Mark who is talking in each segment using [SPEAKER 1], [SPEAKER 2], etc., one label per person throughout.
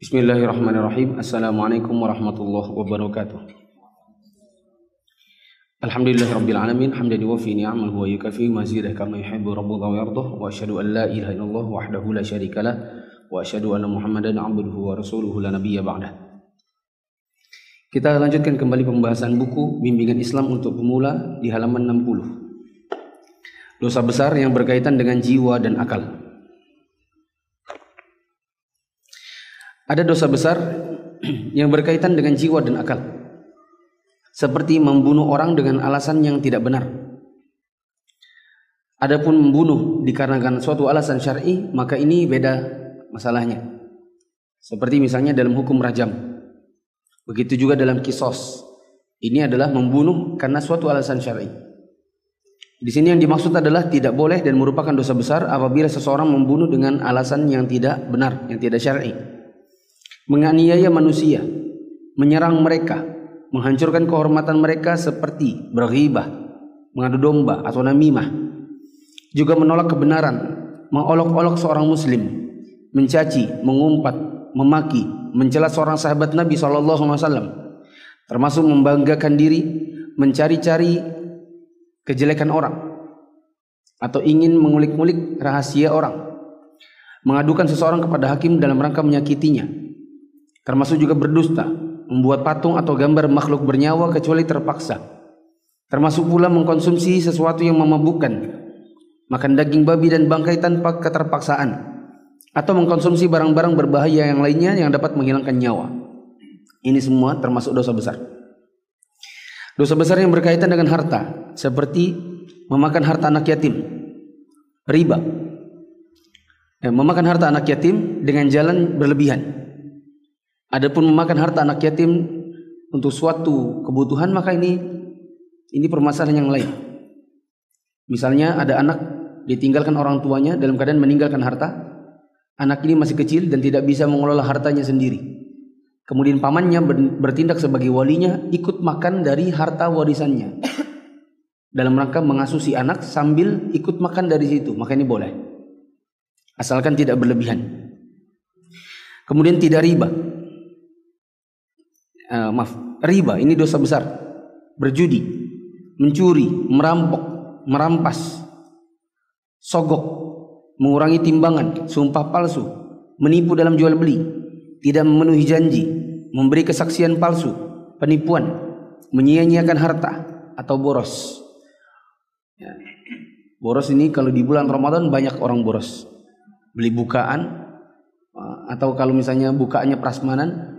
[SPEAKER 1] Bismillahirrahmanirrahim. Assalamualaikum warahmatullahi wabarakatuh. Alhamdulillahirabbil alamin hamdan yuwafi ni'amahu wa yukafi mazidah kama yuhibbu rabbuna wa yardah wa asyhadu an la ilaha illallah wahdahu la syarikalah wa asyhadu anna Muhammadan abduhu wa rasuluhu la nabiyya ba'dah. Kita lanjutkan kembali pembahasan buku Bimbingan Islam untuk Pemula di halaman 60. Dosa besar yang berkaitan dengan jiwa dan akal. Ada dosa besar yang berkaitan dengan jiwa dan akal. Seperti membunuh orang dengan alasan yang tidak benar. Adapun membunuh dikarenakan suatu alasan syar'i, maka ini beda masalahnya. Seperti misalnya dalam hukum rajam. Begitu juga dalam kisos. Ini adalah membunuh karena suatu alasan syar'i. Di sini yang dimaksud adalah tidak boleh dan merupakan dosa besar apabila seseorang membunuh dengan alasan yang tidak benar, yang tidak syar'i menganiaya manusia, menyerang mereka, menghancurkan kehormatan mereka seperti berghibah, mengadu domba atau namimah. Juga menolak kebenaran, mengolok-olok seorang muslim, mencaci, mengumpat, memaki, mencela seorang sahabat Nabi SAW, termasuk membanggakan diri, mencari-cari kejelekan orang, atau ingin mengulik-ngulik rahasia orang, mengadukan seseorang kepada hakim dalam rangka menyakitinya, Termasuk juga berdusta, membuat patung atau gambar makhluk bernyawa kecuali terpaksa. Termasuk pula mengkonsumsi sesuatu yang memabukkan, makan daging babi dan bangkai tanpa keterpaksaan, atau mengkonsumsi barang-barang berbahaya yang lainnya yang dapat menghilangkan nyawa. Ini semua termasuk dosa besar. Dosa besar yang berkaitan dengan harta, seperti memakan harta anak yatim, riba, ya, memakan harta anak yatim dengan jalan berlebihan, Adapun memakan harta anak yatim untuk suatu kebutuhan maka ini ini permasalahan yang lain. Misalnya ada anak ditinggalkan orang tuanya dalam keadaan meninggalkan harta. Anak ini masih kecil dan tidak bisa mengelola hartanya sendiri. Kemudian pamannya bertindak sebagai walinya ikut makan dari harta warisannya. Dalam rangka mengasuh si anak sambil ikut makan dari situ, maka ini boleh. Asalkan tidak berlebihan. Kemudian tidak riba uh, maaf riba. Ini dosa besar. Berjudi mencuri merampok merampas sogok mengurangi timbangan sumpah palsu menipu dalam jual beli tidak memenuhi janji memberi kesaksian palsu penipuan menyia-nyiakan harta atau boros. Ya. boros ini kalau di bulan Ramadan banyak orang boros. Beli bukaan eh, atau kalau misalnya bukaannya prasmanan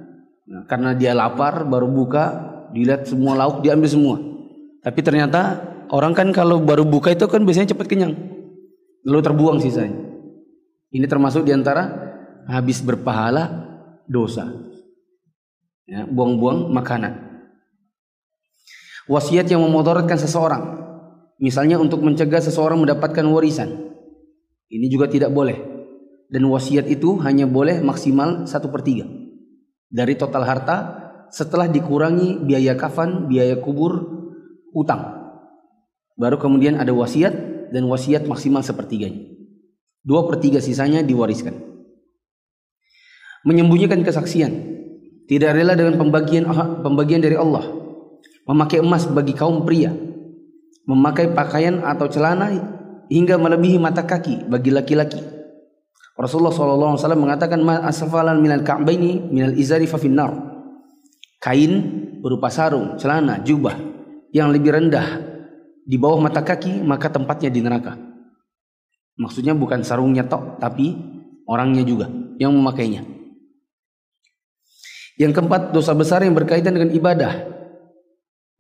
[SPEAKER 1] Nah, karena dia lapar baru buka, dilihat semua lauk diambil semua. Tapi ternyata orang kan kalau baru buka itu kan biasanya cepat kenyang. Lalu terbuang sisanya. Ini termasuk di antara habis berpahala dosa. Ya, buang-buang makanan. Wasiat yang memotoratkan seseorang. Misalnya untuk mencegah seseorang mendapatkan warisan. Ini juga tidak boleh. Dan wasiat itu hanya boleh maksimal satu per tiga dari total harta setelah dikurangi biaya kafan, biaya kubur, utang. Baru kemudian ada wasiat dan wasiat maksimal sepertiganya. Dua per tiga sisanya diwariskan. Menyembunyikan kesaksian. Tidak rela dengan pembagian pembagian dari Allah. Memakai emas bagi kaum pria. Memakai pakaian atau celana hingga melebihi mata kaki bagi laki-laki Rasulullah SAW mengatakan ma asfalan minal ka'baini minal izari fa finnar. Kain berupa sarung, celana, jubah yang lebih rendah di bawah mata kaki maka tempatnya di neraka. Maksudnya bukan sarungnya tok tapi orangnya juga yang memakainya. Yang keempat dosa besar yang berkaitan dengan ibadah.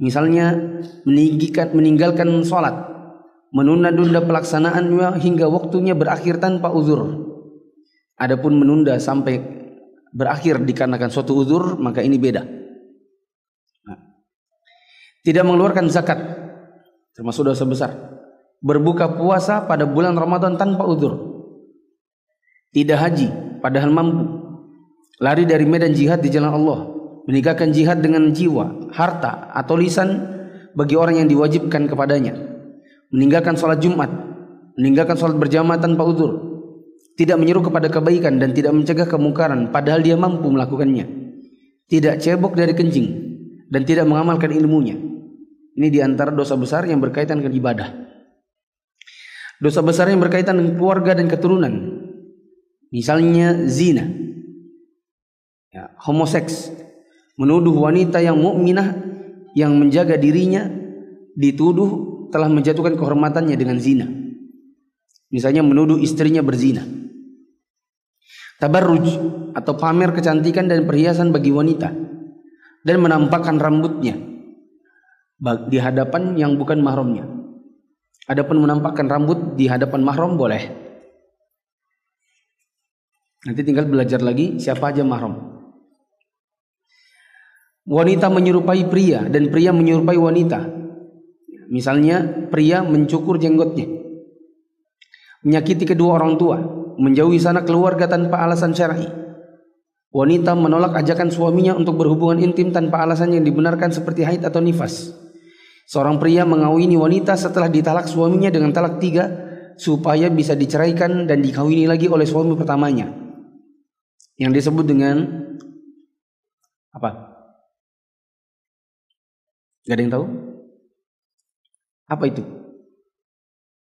[SPEAKER 1] Misalnya meninggikan meninggalkan sholat, menunda-nunda pelaksanaannya hingga waktunya berakhir tanpa uzur Adapun menunda sampai berakhir dikarenakan suatu uzur, maka ini beda. Nah. Tidak mengeluarkan zakat, termasuk dosa besar. Berbuka puasa pada bulan Ramadan tanpa uzur. Tidak haji, padahal mampu. Lari dari medan jihad di jalan Allah. Meninggalkan jihad dengan jiwa, harta, atau lisan bagi orang yang diwajibkan kepadanya. Meninggalkan sholat Jumat. Meninggalkan sholat berjamaah tanpa uzur tidak menyuruh kepada kebaikan dan tidak mencegah kemungkaran padahal dia mampu melakukannya. Tidak cebok dari kencing dan tidak mengamalkan ilmunya. Ini di antara dosa besar yang berkaitan dengan ibadah. Dosa besar yang berkaitan dengan keluarga dan keturunan. Misalnya zina. Ya, homoseks. Menuduh wanita yang mukminah yang menjaga dirinya dituduh telah menjatuhkan kehormatannya dengan zina. Misalnya menuduh istrinya berzina. Tabarruj atau pamer kecantikan dan perhiasan bagi wanita dan menampakkan rambutnya di hadapan yang bukan mahramnya. Adapun menampakkan rambut di hadapan mahram boleh. Nanti tinggal belajar lagi siapa aja mahram. Wanita menyerupai pria dan pria menyerupai wanita. Misalnya pria mencukur jenggotnya. Menyakiti kedua orang tua, menjauhi sana keluarga tanpa alasan syar'i. Wanita menolak ajakan suaminya untuk berhubungan intim tanpa alasan yang dibenarkan seperti haid atau nifas. Seorang pria mengawini wanita setelah ditalak suaminya dengan talak tiga supaya bisa diceraikan dan dikawini lagi oleh suami pertamanya. Yang disebut dengan apa? Gak ada yang tahu? Apa itu?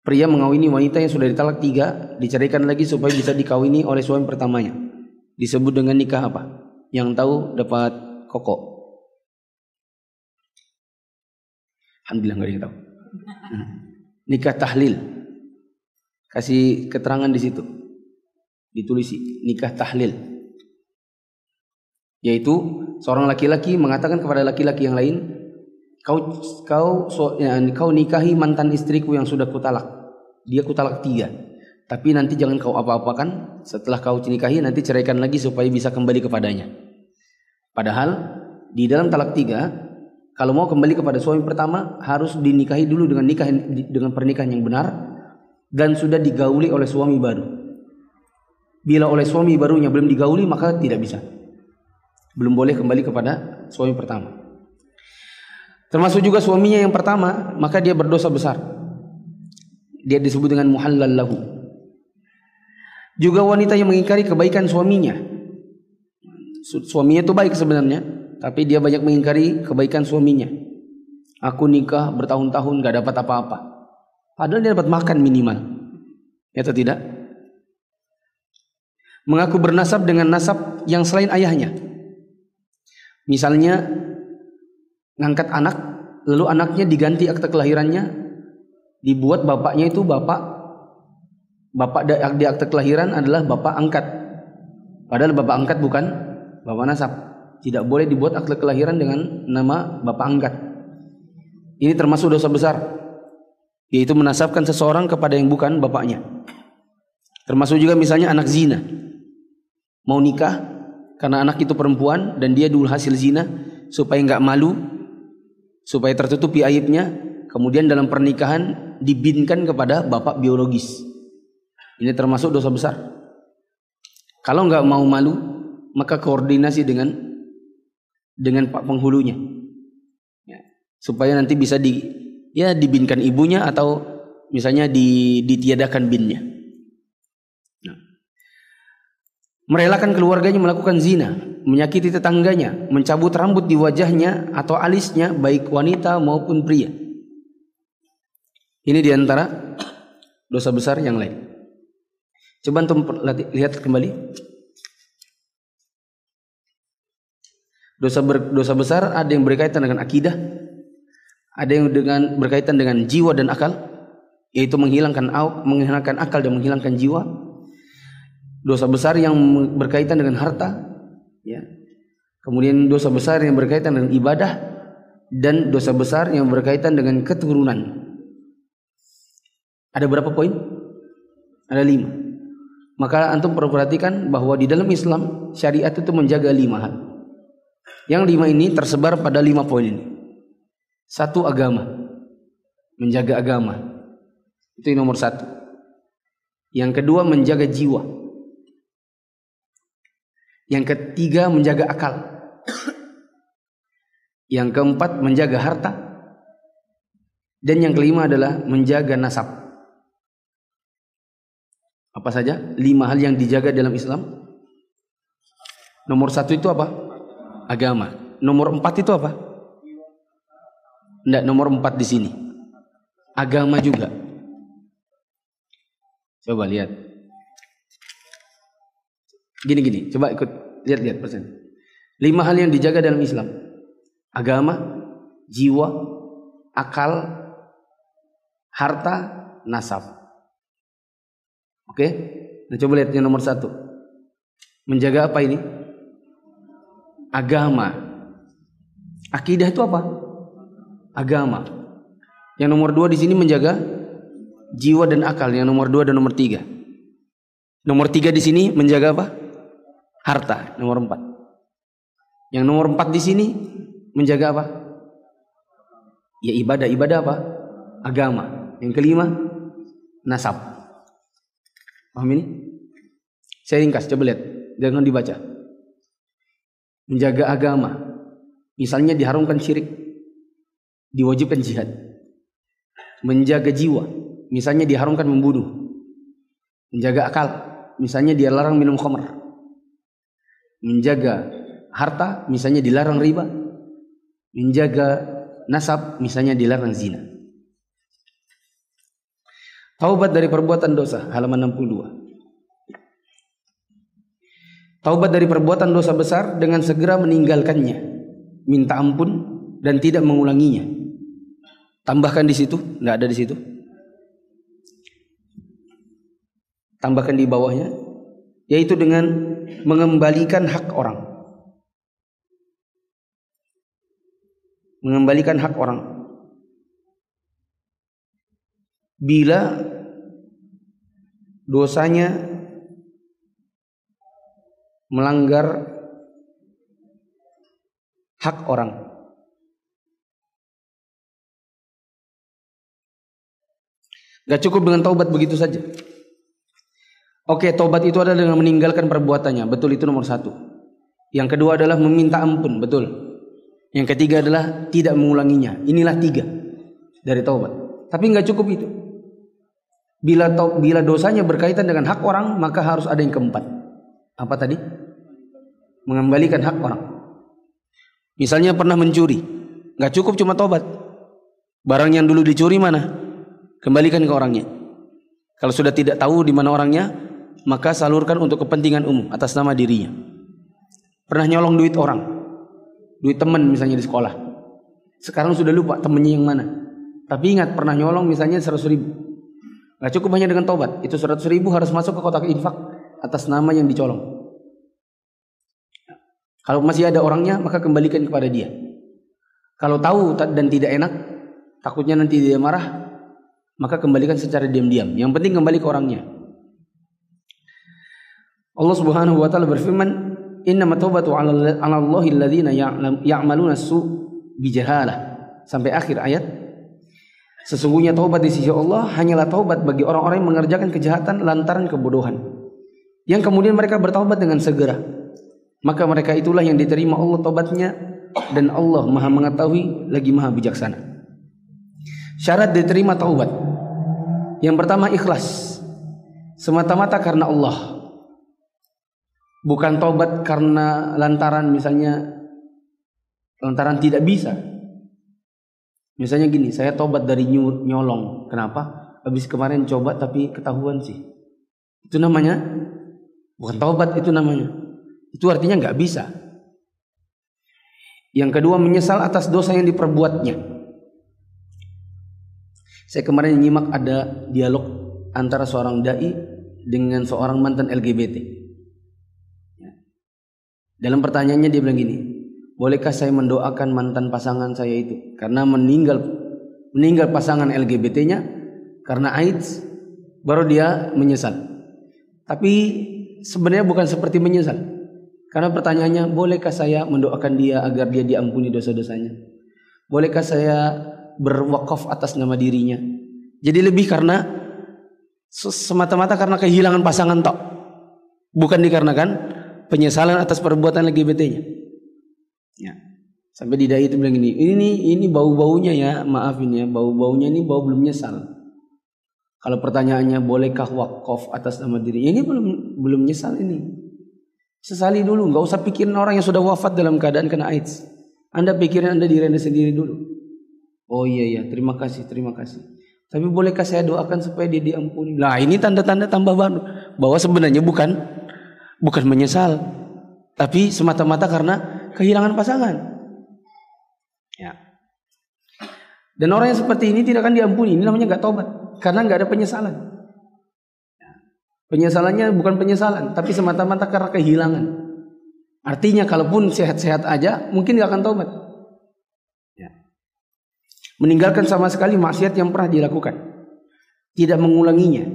[SPEAKER 1] Pria mengawini wanita yang sudah ditalak tiga, diceraikan lagi supaya bisa dikawini oleh suami pertamanya. Disebut dengan nikah apa? Yang tahu dapat kokok. Alhamdulillah nggak ada yang tahu. Hmm. Nikah tahlil. Kasih keterangan di situ. Ditulisi nikah tahlil. Yaitu seorang laki-laki mengatakan kepada laki-laki yang lain, kau kau so, ya, kau nikahi mantan istriku yang sudah kutalak. Dia kutalak tiga. Tapi nanti jangan kau apa-apakan. Setelah kau nikahi nanti ceraikan lagi supaya bisa kembali kepadanya. Padahal di dalam talak tiga kalau mau kembali kepada suami pertama harus dinikahi dulu dengan nikah dengan pernikahan yang benar dan sudah digauli oleh suami baru. Bila oleh suami barunya belum digauli maka tidak bisa. Belum boleh kembali kepada suami pertama. Termasuk juga suaminya yang pertama, maka dia berdosa besar. Dia disebut dengan muhallal lahu. Juga wanita yang mengingkari kebaikan suaminya. Suaminya itu baik sebenarnya, tapi dia banyak mengingkari kebaikan suaminya. Aku nikah bertahun-tahun gak dapat apa-apa. Padahal dia dapat makan minimal. Ya atau tidak? Mengaku bernasab dengan nasab yang selain ayahnya. Misalnya ngangkat anak, lalu anaknya diganti akte kelahirannya, dibuat bapaknya itu bapak bapak di akte kelahiran adalah bapak angkat. Padahal bapak angkat bukan bapak nasab. Tidak boleh dibuat akte kelahiran dengan nama bapak angkat. Ini termasuk dosa besar. Yaitu menasabkan seseorang kepada yang bukan bapaknya. Termasuk juga misalnya anak zina. Mau nikah karena anak itu perempuan dan dia dulu hasil zina supaya nggak malu, supaya tertutupi aibnya, kemudian dalam pernikahan dibinkan kepada bapak biologis. Ini termasuk dosa besar. Kalau nggak mau malu, maka koordinasi dengan dengan pak penghulunya ya, supaya nanti bisa di ya dibinkan ibunya atau misalnya di, ditiadakan binnya nah. Merelakan keluarganya melakukan zina menyakiti tetangganya mencabut rambut di wajahnya atau alisnya baik wanita maupun pria. Ini di antara dosa besar yang lain. Coba untuk lihat kembali. Dosa ber, dosa besar ada yang berkaitan dengan akidah, ada yang dengan berkaitan dengan jiwa dan akal, yaitu menghilangkan menghilangkan akal dan menghilangkan jiwa. Dosa besar yang berkaitan dengan harta, ya. Kemudian dosa besar yang berkaitan dengan ibadah dan dosa besar yang berkaitan dengan keturunan. Ada berapa poin? Ada lima. Maka antum perlu perhatikan bahwa di dalam Islam syariat itu menjaga lima hal. Yang lima ini tersebar pada lima poin ini. Satu agama, menjaga agama. Itu yang nomor satu. Yang kedua menjaga jiwa. Yang ketiga menjaga akal. Yang keempat menjaga harta. Dan yang kelima adalah menjaga nasab. Apa saja? Lima hal yang dijaga dalam Islam. Nomor satu itu apa? Agama. Nomor empat itu apa? Tidak, nomor empat di sini. Agama juga. Coba lihat. Gini-gini, coba ikut lihat-lihat persen. Lima hal yang dijaga dalam Islam. Agama, jiwa, akal, harta, nasab. Oke? Nah coba lihat yang nomor satu. Menjaga apa ini? Agama. Akidah itu apa? Agama. Yang nomor dua di sini menjaga jiwa dan akal. Yang nomor dua dan nomor tiga. Nomor tiga di sini menjaga apa? Harta. Nomor empat. Yang nomor empat di sini menjaga apa? Ya ibadah. Ibadah apa? Agama. Yang kelima nasab. Paham ini? Saya ringkas, coba lihat. Jangan dibaca. Menjaga agama. Misalnya diharumkan syirik. Diwajibkan jihad. Menjaga jiwa. Misalnya diharumkan membunuh. Menjaga akal. Misalnya dia larang minum khamr. Menjaga harta. Misalnya dilarang riba. Menjaga nasab. Misalnya dilarang zina. Taubat dari perbuatan dosa halaman 62. Taubat dari perbuatan dosa besar dengan segera meninggalkannya, minta ampun dan tidak mengulanginya. Tambahkan di situ, tidak ada di situ. Tambahkan di bawahnya, yaitu dengan mengembalikan hak orang. Mengembalikan hak orang. Bila dosanya melanggar hak orang. Gak cukup dengan taubat begitu saja. Oke, taubat itu adalah dengan meninggalkan perbuatannya. Betul itu nomor satu. Yang kedua adalah meminta ampun. Betul. Yang ketiga adalah tidak mengulanginya. Inilah tiga dari taubat. Tapi nggak cukup itu. Bila bila dosanya berkaitan dengan hak orang, maka harus ada yang keempat. Apa tadi? Mengembalikan hak orang. Misalnya pernah mencuri, nggak cukup cuma tobat. Barang yang dulu dicuri mana? Kembalikan ke orangnya. Kalau sudah tidak tahu di mana orangnya, maka salurkan untuk kepentingan umum atas nama dirinya. Pernah nyolong duit orang, duit teman misalnya di sekolah. Sekarang sudah lupa temennya yang mana. Tapi ingat pernah nyolong misalnya 100 ribu. Gak cukup hanya dengan tobat. Itu 100 ribu harus masuk ke kotak infak atas nama yang dicolong. Kalau masih ada orangnya, maka kembalikan kepada dia. Kalau tahu dan tidak enak, takutnya nanti dia marah, maka kembalikan secara diam-diam. Yang penting kembali ke orangnya. Allah Subhanahu wa taala berfirman, "Innamat taubatu 'ala Allahi alladziina ya'maluna su' bijahalah." Sampai akhir ayat. Sesungguhnya taubat di sisi Allah hanyalah taubat bagi orang-orang yang mengerjakan kejahatan lantaran kebodohan. Yang kemudian mereka bertaubat dengan segera. Maka mereka itulah yang diterima Allah taubatnya dan Allah maha mengetahui lagi maha bijaksana. Syarat diterima taubat. Yang pertama ikhlas. Semata-mata karena Allah bukan taubat karena lantaran misalnya lantaran tidak bisa misalnya gini saya taubat dari nyolong kenapa habis kemarin coba tapi ketahuan sih itu namanya Bukan taubat itu namanya. Itu artinya nggak bisa. Yang kedua menyesal atas dosa yang diperbuatnya. Saya kemarin nyimak ada dialog antara seorang dai dengan seorang mantan LGBT. Dalam pertanyaannya dia bilang gini, bolehkah saya mendoakan mantan pasangan saya itu karena meninggal meninggal pasangan LGBT-nya karena AIDS baru dia menyesal. Tapi sebenarnya bukan seperti menyesal. Karena pertanyaannya, bolehkah saya mendoakan dia agar dia diampuni dosa-dosanya? Bolehkah saya berwakaf atas nama dirinya? Jadi lebih karena semata-mata karena kehilangan pasangan tok. Bukan dikarenakan penyesalan atas perbuatan LGBT-nya. Ya. Sampai di dai itu bilang ini, ini ini bau-baunya ya, maaf ini ya, bau-baunya ini bau belum nyesal. Kalau pertanyaannya bolehkah wakaf atas nama diri ini belum belum nyesal ini. Sesali dulu, nggak usah pikirin orang yang sudah wafat dalam keadaan kena AIDS. Anda pikirin Anda diri Anda sendiri dulu. Oh iya iya, terima kasih, terima kasih. Tapi bolehkah saya doakan supaya dia diampuni? Nah ini tanda-tanda tambah baru bahwa sebenarnya bukan bukan menyesal, tapi semata-mata karena kehilangan pasangan. Ya. Dan orang yang seperti ini tidak akan diampuni. Ini namanya gak tobat karena nggak ada penyesalan. Penyesalannya bukan penyesalan, tapi semata-mata karena kehilangan. Artinya kalaupun sehat-sehat aja, mungkin nggak akan tobat. Ya. Meninggalkan sama sekali maksiat yang pernah dilakukan. Tidak mengulanginya.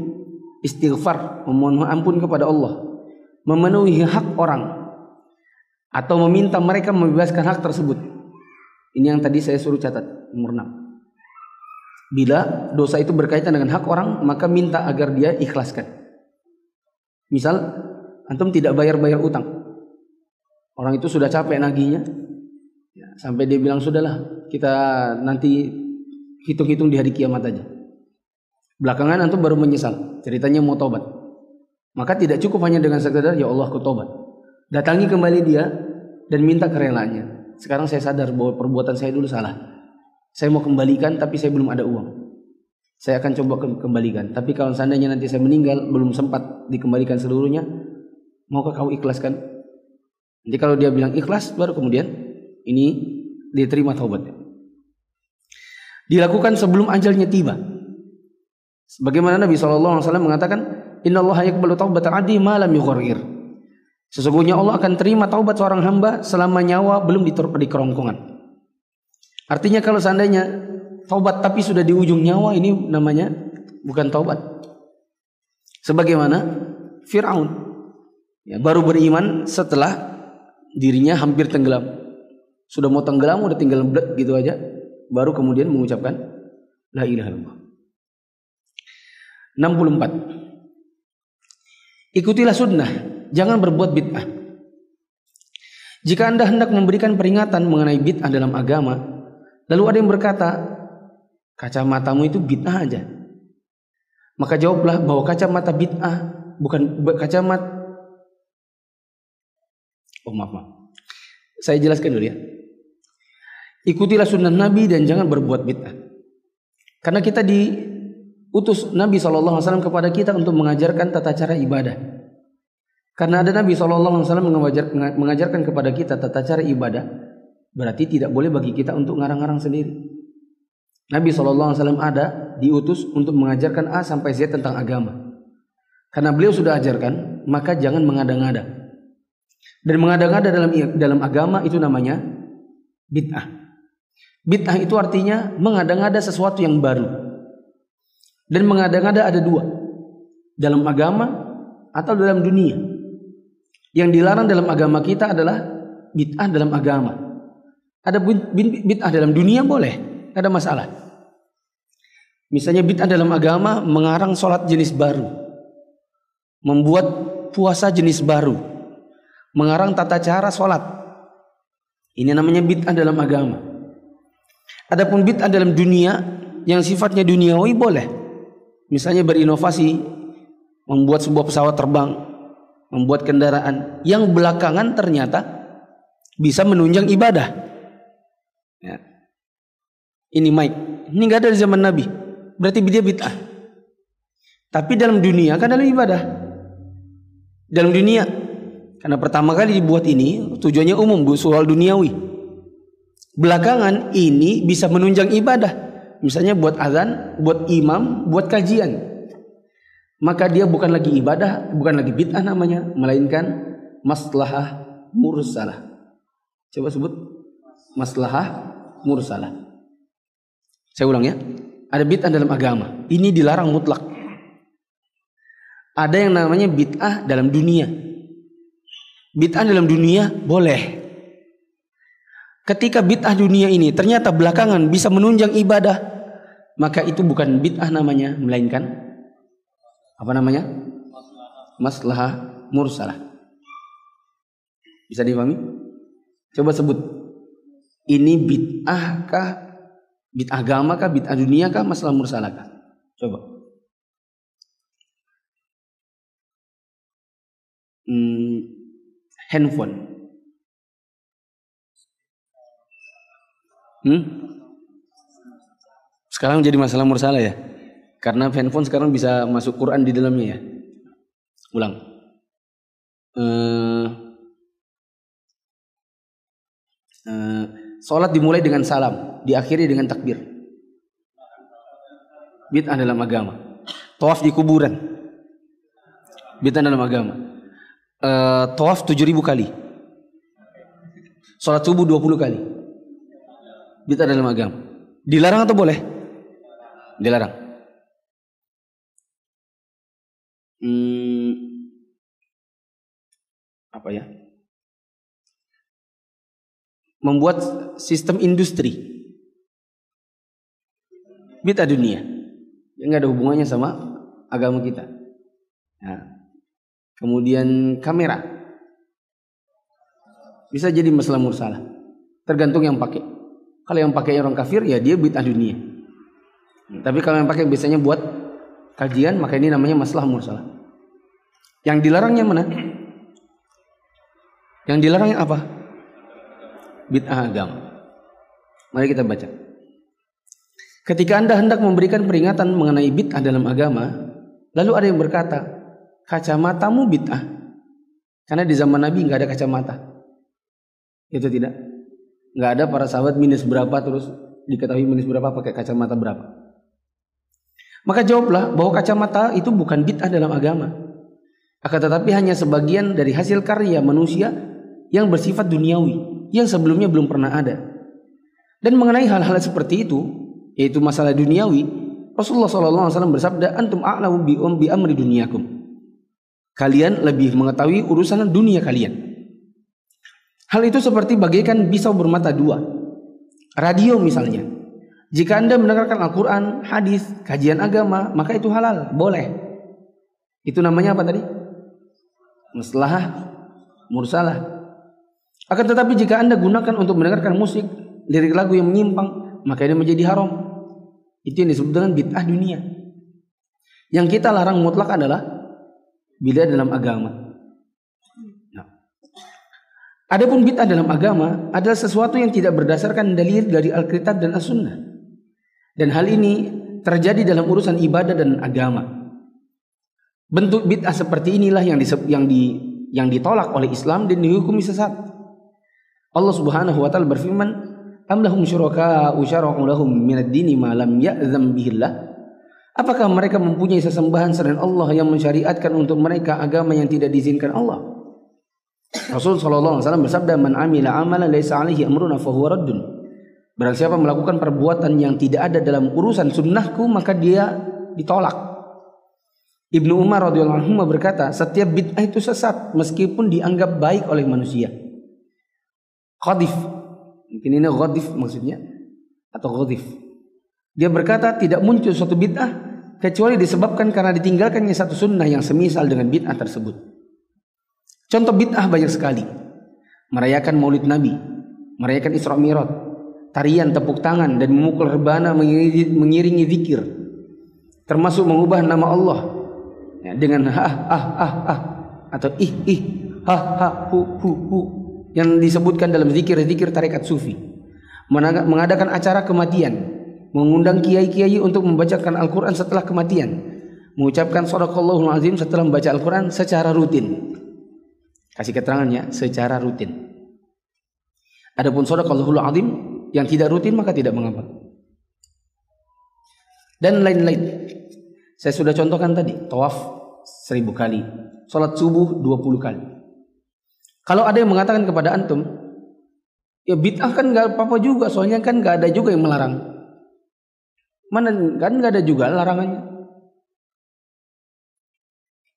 [SPEAKER 1] Istighfar, memohon ampun kepada Allah. Memenuhi hak orang. Atau meminta mereka membebaskan hak tersebut. Ini yang tadi saya suruh catat, nomor 6. Bila dosa itu berkaitan dengan hak orang, maka minta agar dia ikhlaskan. Misal, antum tidak bayar-bayar utang. Orang itu sudah capek naginya, ya, sampai dia bilang sudahlah, kita nanti hitung-hitung di hari kiamat aja. Belakangan antum baru menyesal, ceritanya mau tobat. Maka tidak cukup hanya dengan sekedar ya Allah aku tobat. Datangi kembali dia dan minta kerelaannya. Sekarang saya sadar bahwa perbuatan saya dulu salah. Saya mau kembalikan tapi saya belum ada uang. Saya akan coba kembalikan. Tapi kalau seandainya nanti saya meninggal belum sempat dikembalikan seluruhnya, maukah kau ikhlaskan? Nanti kalau dia bilang ikhlas, baru kemudian ini diterima taubatnya. Dilakukan sebelum ajalnya tiba. Sebagaimana Nabi SAW mengatakan, Inna Allah yakbalu taubat adi malam yugharir. Sesungguhnya Allah akan terima taubat seorang hamba selama nyawa belum di kerongkongan. Artinya kalau seandainya taubat tapi sudah di ujung nyawa ini namanya bukan taubat. Sebagaimana Firaun ya, baru beriman setelah dirinya hampir tenggelam. Sudah mau tenggelam udah tinggal blek gitu aja baru kemudian mengucapkan la ilaha illallah. 64. Ikutilah sunnah, jangan berbuat bid'ah. Jika Anda hendak memberikan peringatan mengenai bid'ah dalam agama, Lalu ada yang berkata, kacamatamu itu bid'ah aja. Maka jawablah bahwa kacamata bid'ah bukan kacamata Oh maaf, maaf. Saya jelaskan dulu ya. Ikutilah sunnah Nabi dan jangan berbuat bid'ah. Karena kita diutus Nabi SAW kepada kita untuk mengajarkan tata cara ibadah. Karena ada Nabi SAW mengajarkan kepada kita tata cara ibadah Berarti tidak boleh bagi kita untuk ngarang-ngarang sendiri. Nabi SAW ada diutus untuk mengajarkan A sampai Z tentang agama. Karena beliau sudah ajarkan, maka jangan mengada-ngada. Dan mengada-ngada dalam dalam agama itu namanya bid'ah. Bid'ah itu artinya mengada-ngada sesuatu yang baru. Dan mengada-ngada ada dua. Dalam agama atau dalam dunia. Yang dilarang dalam agama kita adalah bid'ah dalam agama. Ada bid'ah dalam dunia boleh, ada masalah. Misalnya bid'ah dalam agama mengarang sholat jenis baru, membuat puasa jenis baru, mengarang tata cara sholat. Ini namanya bid'ah dalam agama. Adapun bid'ah dalam dunia yang sifatnya duniawi boleh. Misalnya berinovasi, membuat sebuah pesawat terbang, membuat kendaraan yang belakangan ternyata bisa menunjang ibadah. Ya. Ini mic. Ini nggak ada di zaman Nabi. Berarti dia bid'ah. Tapi dalam dunia kan dalam ibadah. Dalam dunia. Karena pertama kali dibuat ini tujuannya umum, soal duniawi. Belakangan ini bisa menunjang ibadah. Misalnya buat azan, buat imam, buat kajian. Maka dia bukan lagi ibadah, bukan lagi bid'ah namanya, melainkan maslahah mursalah. Coba sebut maslahah mursalah. Saya ulang ya. Ada bid'ah dalam agama. Ini dilarang mutlak. Ada yang namanya bid'ah dalam dunia. Bid'ah dalam dunia boleh ketika bid'ah dunia ini ternyata belakangan bisa menunjang ibadah, maka itu bukan bid'ah namanya, melainkan apa namanya? Maslahah mursalah. Bisa dipahami? Coba sebut. Ini bid'ah kah? Bid'ah agama kah? Bid'ah dunia kah? Maslahah mursalah kah? Coba. hmm, handphone. Hmm? Sekarang jadi masalah mursalah ya. Karena handphone sekarang bisa masuk Quran di dalamnya ya. Ulang. Uh, uh, sholat dimulai dengan salam, diakhiri dengan takbir. Bid'ah dalam agama. Tawaf di kuburan. Bid'ah dalam agama. Uh, tawaf 7000 kali. Sholat subuh 20 kali. Bid'ah dalam agama. Dilarang atau boleh? Dilarang. hmm, apa ya? Membuat sistem industri bid'ah dunia yang nggak ada hubungannya sama agama kita. Nah, kemudian kamera bisa jadi masalah mursalah, tergantung yang pakai. Kalau yang pakai orang kafir ya dia bid'ah dunia. Tapi kalau yang pakai biasanya buat kajian maka ini namanya masalah mursalah. Yang dilarangnya mana? Yang dilarangnya apa? Bid'ah agama. Mari kita baca. Ketika Anda hendak memberikan peringatan mengenai bid'ah dalam agama, lalu ada yang berkata, kacamatamu bid'ah. Karena di zaman Nabi nggak ada kacamata. Itu tidak. Nggak ada para sahabat minus berapa terus diketahui minus berapa pakai kacamata berapa. Maka jawablah bahwa kacamata itu bukan bid'ah dalam agama. Akan tetapi hanya sebagian dari hasil karya manusia yang bersifat duniawi yang sebelumnya belum pernah ada. Dan mengenai hal-hal seperti itu, yaitu masalah duniawi, Rasulullah SAW bersabda, "Antum a'lamu bi um bi amri dunyakum." Kalian lebih mengetahui urusan dunia kalian. Hal itu seperti bagaikan pisau bermata dua. Radio misalnya, jika Anda mendengarkan Al-Quran, hadis, kajian agama, maka itu halal, boleh. Itu namanya apa tadi? Masalah mursalah. Akan tetapi jika Anda gunakan untuk mendengarkan musik, lirik lagu yang menyimpang, maka ini menjadi haram. Itu yang disebut dengan bid'ah dunia. Yang kita larang mutlak adalah bid'ah dalam agama. Adapun bid'ah dalam agama adalah sesuatu yang tidak berdasarkan dalil dari Alkitab dan As-Sunnah. Dan hal ini terjadi dalam urusan ibadah dan agama. Bentuk bid'ah seperti inilah yang di, yang di yang ditolak oleh Islam dan dihukumi sesat. Allah Subhanahu wa taala berfirman, "Am lahum syuraka'u syara'u lahum minad dini ma lam ya'zam bihillah?" Apakah mereka mempunyai sesembahan selain Allah yang mensyariatkan untuk mereka agama yang tidak diizinkan Allah? Rasul sallallahu alaihi wasallam bersabda, "Man amila amalan laisa alaihi amruna fahuwa raddun." Barang siapa melakukan perbuatan yang tidak ada dalam urusan sunnahku maka dia ditolak. Ibnu Umar radhiyallahu anhu berkata, setiap bid'ah itu sesat meskipun dianggap baik oleh manusia. Khadif. Mungkin ini khadif maksudnya atau khadif. Dia berkata tidak muncul suatu bid'ah kecuali disebabkan karena ditinggalkannya satu sunnah yang semisal dengan bid'ah tersebut. Contoh bid'ah banyak sekali. Merayakan Maulid Nabi, merayakan Isra Mi'raj, tarian tepuk tangan dan memukul rebana mengiringi, zikir. Termasuk mengubah nama Allah. Ya, dengan ha ah ah ah atau ih ih ha ha hu hu hu yang disebutkan dalam zikir-zikir tarekat sufi. Mengadakan acara kematian mengundang kiai-kiai untuk membacakan Al-Quran setelah kematian mengucapkan sadaqallahul azim setelah membaca Al-Quran secara rutin kasih keterangannya secara rutin adapun sadaqallahul azim yang tidak rutin maka tidak mengapa. Dan lain-lain. Saya sudah contohkan tadi, tawaf seribu kali, sholat subuh dua puluh kali. Kalau ada yang mengatakan kepada antum, ya bid'ah kan nggak apa-apa juga, soalnya kan nggak ada juga yang melarang. Mana kan nggak ada juga larangannya.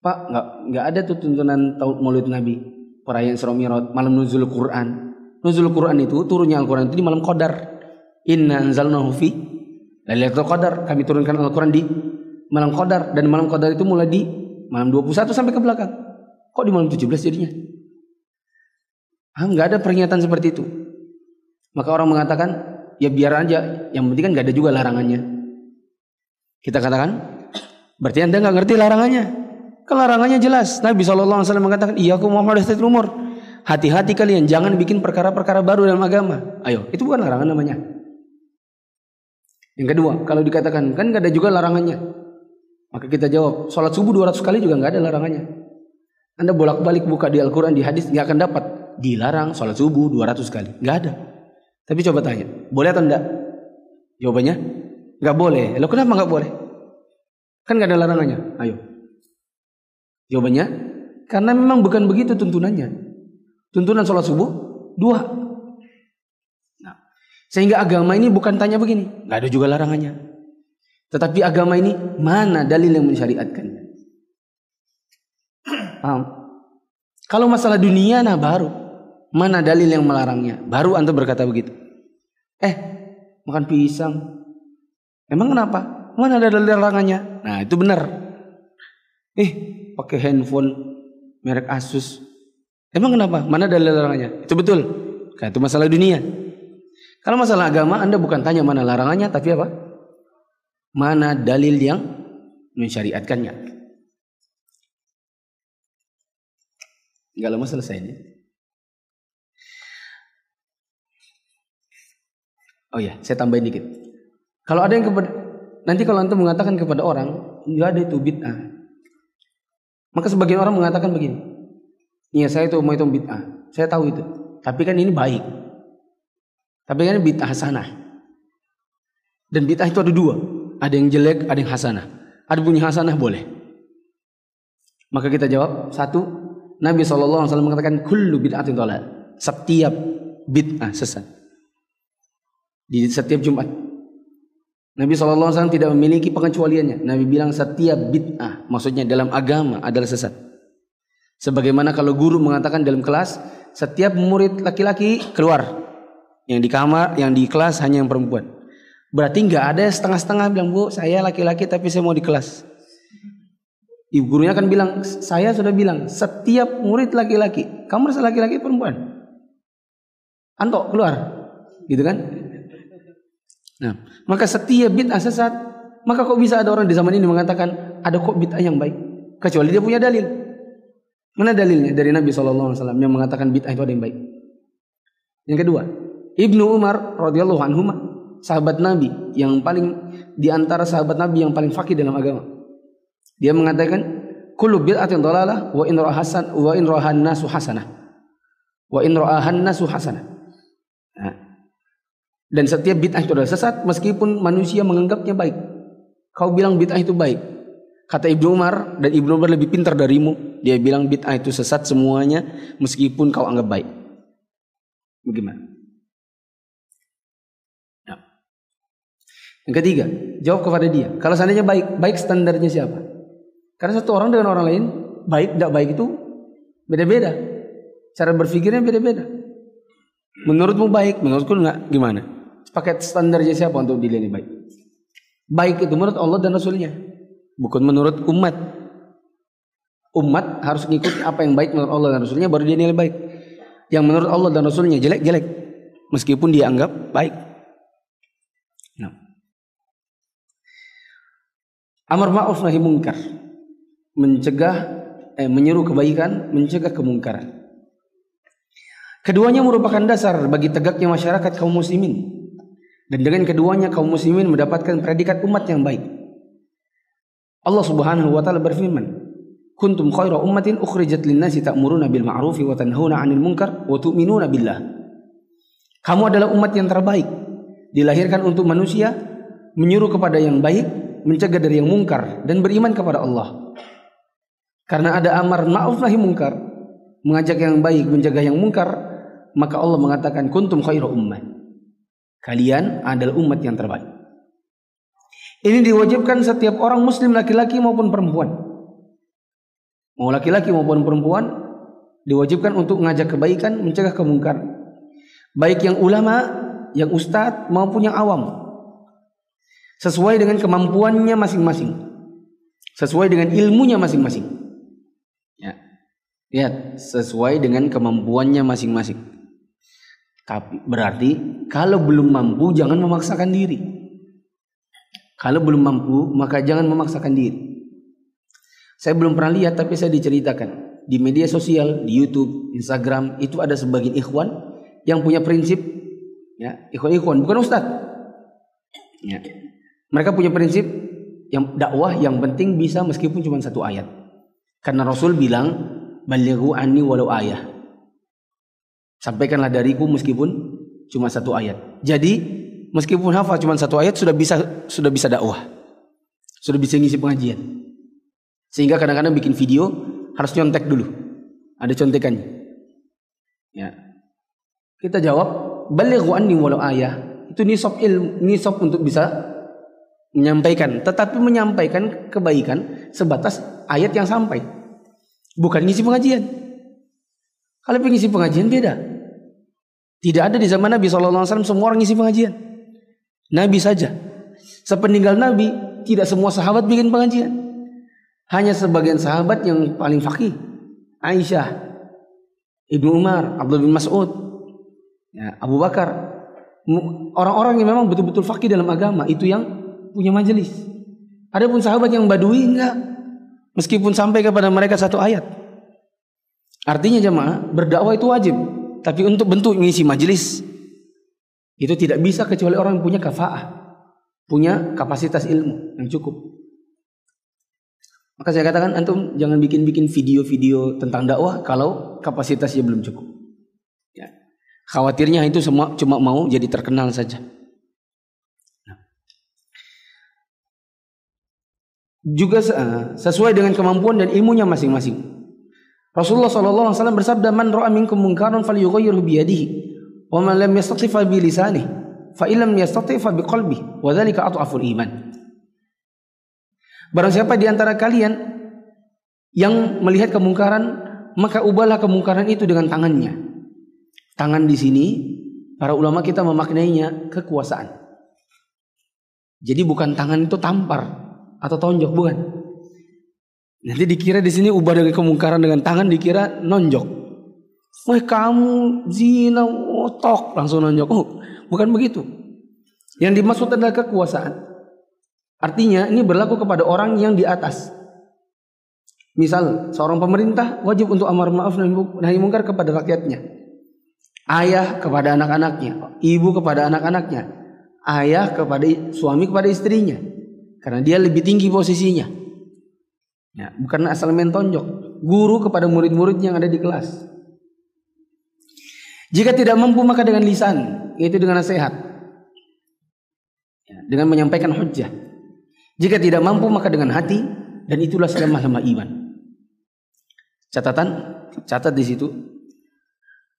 [SPEAKER 1] Pak, nggak nggak ada tuh tuntunan tahun Maulid Nabi, perayaan Isra malam nuzul Quran. Nuzul Quran itu turunnya Al-Quran itu di malam Qadar. Inna anzalnahu fi Lailatul Qadar. Kami turunkan Al-Quran di malam Qadar dan malam Qadar itu mulai di malam 21 sampai ke belakang. Kok di malam 17 jadinya? Ah, nggak ada pernyataan seperti itu. Maka orang mengatakan, ya biar aja. Yang penting kan nggak ada juga larangannya. Kita katakan, berarti anda nggak ngerti larangannya. Kelarangannya jelas. Nabi SAW mengatakan, iya aku Muhammad umur. Hati-hati kalian, jangan bikin perkara-perkara baru dalam agama. Ayo, itu bukan larangan namanya. Yang kedua, kalau dikatakan, kan gak ada juga larangannya. Maka kita jawab, sholat subuh 200 kali juga gak ada larangannya. Anda bolak-balik buka di Al-Quran, di hadis, gak akan dapat. Dilarang sholat subuh 200 kali. Gak ada. Tapi coba tanya, boleh atau enggak? Jawabannya, gak boleh. Lalu kenapa gak boleh? Kan gak ada larangannya. Ayo. Jawabannya, karena memang bukan begitu tuntunannya. Tuntunan sholat subuh dua. Nah, sehingga agama ini bukan tanya begini, nggak ada juga larangannya. Tetapi agama ini mana dalil yang mensyariatkannya? Paham? Kalau masalah dunia nah baru mana dalil yang melarangnya? Baru anda berkata begitu. Eh, makan pisang. Emang kenapa? Mana ada dalil larangannya? Nah, itu benar. Eh, pakai handphone merek Asus. Emang kenapa? Mana dalil larangannya? Itu betul. Nah, itu masalah dunia. Kalau masalah agama, Anda bukan tanya mana larangannya, tapi apa? Mana dalil yang mensyariatkannya. Enggak lama selesai ini. Oh ya, saya tambahin dikit. Kalau ada yang nanti kalau antum mengatakan kepada orang, enggak ada itu bid'ah. Maka sebagian orang mengatakan begini. Iya saya itu mau itu bid'ah. Saya tahu itu. Tapi kan ini baik. Tapi kan bid'ah hasanah. Dan bid'ah itu ada dua. Ada yang jelek, ada yang hasanah. Ada punya hasanah boleh. Maka kita jawab satu. Nabi SAW mengatakan kullu bid'atin dolal. Setiap bid'ah sesat. Di setiap Jumat. Nabi SAW tidak memiliki pengecualiannya. Nabi bilang setiap bid'ah, maksudnya dalam agama adalah sesat. Sebagaimana kalau guru mengatakan dalam kelas, setiap murid laki-laki keluar. Yang di kamar, yang di kelas hanya yang perempuan. Berarti nggak ada setengah-setengah bilang, bu saya laki-laki tapi saya mau di kelas. Ibu gurunya akan bilang, saya sudah bilang, setiap murid laki-laki, kamu rasa laki-laki perempuan? Anto keluar, gitu kan? Nah, maka setiap bid'ah sesat, maka kok bisa ada orang di zaman ini mengatakan ada kok bid'ah yang baik, kecuali dia punya dalil. Mana dalilnya dari Nabi SAW yang mengatakan bid'ah itu ada yang baik? Yang kedua, Ibnu Umar radhiyallahu anhu sahabat Nabi yang paling di antara sahabat Nabi yang paling fakih dalam agama. Dia mengatakan kullu bid'atin dhalalah wa in hasan wa in nasu hasanah. Wa in nasu hasanah. Nah, dan setiap bid'ah itu adalah sesat meskipun manusia menganggapnya baik. Kau bilang bid'ah itu baik. Kata Ibnu Umar dan Ibnu Umar lebih pintar darimu. Dia bilang bid'ah itu sesat semuanya meskipun kau anggap baik. Bagaimana? Nah. Yang ketiga, jawab kepada dia. Kalau seandainya baik, baik standarnya siapa? Karena satu orang dengan orang lain, baik tidak baik itu beda-beda. Cara berpikirnya beda-beda. Menurutmu baik, menurutku enggak, gimana? Pakai standarnya siapa untuk dinilai baik? Baik itu menurut Allah dan Rasulnya. Bukan menurut umat. Umat harus ngikut apa yang baik menurut Allah dan Rasulnya baru dia nilai baik. Yang menurut Allah dan Rasulnya jelek jelek. Meskipun dia anggap baik. Nah. Amar ma'ruf nahi mungkar. Mencegah eh, menyeru kebaikan, mencegah kemungkaran. Keduanya merupakan dasar bagi tegaknya masyarakat kaum muslimin dan dengan keduanya kaum muslimin mendapatkan predikat umat yang baik. Allah Subhanahu wa taala berfirman, "Kuntum khaira ummatin ukhrijat lin-nasi ta'muruna bil ma'rufi wa tanhauna 'anil munkar wa tu'minuna billah." Kamu adalah umat yang terbaik, dilahirkan untuk manusia, menyuruh kepada yang baik, mencegah dari yang mungkar dan beriman kepada Allah. Karena ada amar ma'ruf nahi mungkar, mengajak yang baik, mencegah yang mungkar, maka Allah mengatakan kuntum khaira ummah. Kalian adalah umat yang terbaik. Ini diwajibkan setiap orang muslim laki-laki maupun perempuan. Mau laki-laki maupun perempuan diwajibkan untuk mengajak kebaikan, mencegah kemungkaran. Baik yang ulama, yang ustadz maupun yang awam. Sesuai dengan kemampuannya masing-masing. Sesuai dengan ilmunya masing-masing. Ya. Lihat, sesuai dengan kemampuannya masing-masing. Berarti kalau belum mampu jangan memaksakan diri. Kalau belum mampu maka jangan memaksakan diri. Saya belum pernah lihat tapi saya diceritakan di media sosial, di YouTube, Instagram itu ada sebagian ikhwan yang punya prinsip ya, ikhwan-ikhwan bukan ustaz. Ya. Mereka punya prinsip yang dakwah yang penting bisa meskipun cuma satu ayat. Karena Rasul bilang, "Balighu anni walau ayah." Sampaikanlah dariku meskipun cuma satu ayat. Jadi, meskipun hafal cuma satu ayat sudah bisa sudah bisa dakwah. Sudah bisa ngisi pengajian. Sehingga kadang-kadang bikin video harus nyontek dulu. Ada contekannya. Ya. Kita jawab, balighu anni walau ayah. Itu nisab ilmu, nisab untuk bisa menyampaikan, tetapi menyampaikan kebaikan sebatas ayat yang sampai. Bukan ngisi pengajian. Kalau pengisi pengajian beda. Tidak ada di zaman Nabi SAW semua orang ngisi pengajian. Nabi saja. Sepeninggal Nabi, tidak semua sahabat bikin pengajian. Hanya sebagian sahabat yang paling fakih. Aisyah, Ibnu Umar, Abdul bin Mas'ud, ya, Abu Bakar. Orang-orang yang memang betul-betul fakih dalam agama itu yang punya majelis. Adapun sahabat yang badui enggak. Meskipun sampai kepada mereka satu ayat. Artinya jemaah, berdakwah itu wajib. Tapi untuk bentuk mengisi majelis itu tidak bisa kecuali orang yang punya kafaah, punya kapasitas ilmu yang cukup. Maka saya katakan antum jangan bikin-bikin video-video tentang dakwah kalau kapasitasnya belum cukup. Ya. Khawatirnya itu semua cuma mau jadi terkenal saja. Nah. Juga eh, sesuai dengan kemampuan dan ilmunya masing-masing. Rasulullah sallallahu alaihi wasallam bersabda, "Man ra'a minkum munkaran falyughayyirhu bi yadihi, wa man lam yastati' fa bi lisanihi, fa illam yastati' fa bi qalbihi, wa dzalika adhaful iman." Barang siapa di antara kalian yang melihat kemungkaran, maka ubahlah kemungkaran itu dengan tangannya. Tangan di sini para ulama kita memaknainya kekuasaan. Jadi bukan tangan itu tampar atau tonjok, bukan. Nanti dikira di sini ubah dari kemungkaran dengan tangan dikira nonjok. Wah kamu zina otok langsung nonjok. Oh, bukan begitu. Yang dimaksud adalah kekuasaan. Artinya ini berlaku kepada orang yang di atas. Misal seorang pemerintah wajib untuk amar ma'ruf nahi mungkar kepada rakyatnya. Ayah kepada anak-anaknya, ibu kepada anak-anaknya, ayah kepada suami kepada istrinya. Karena dia lebih tinggi posisinya. Ya, bukan asal main tonjok. Guru kepada murid-murid yang ada di kelas. Jika tidak mampu maka dengan lisan, yaitu dengan nasihat. Ya, dengan menyampaikan hujjah. Jika tidak mampu maka dengan hati dan itulah selemah-lemah iman. Catatan, catat di situ.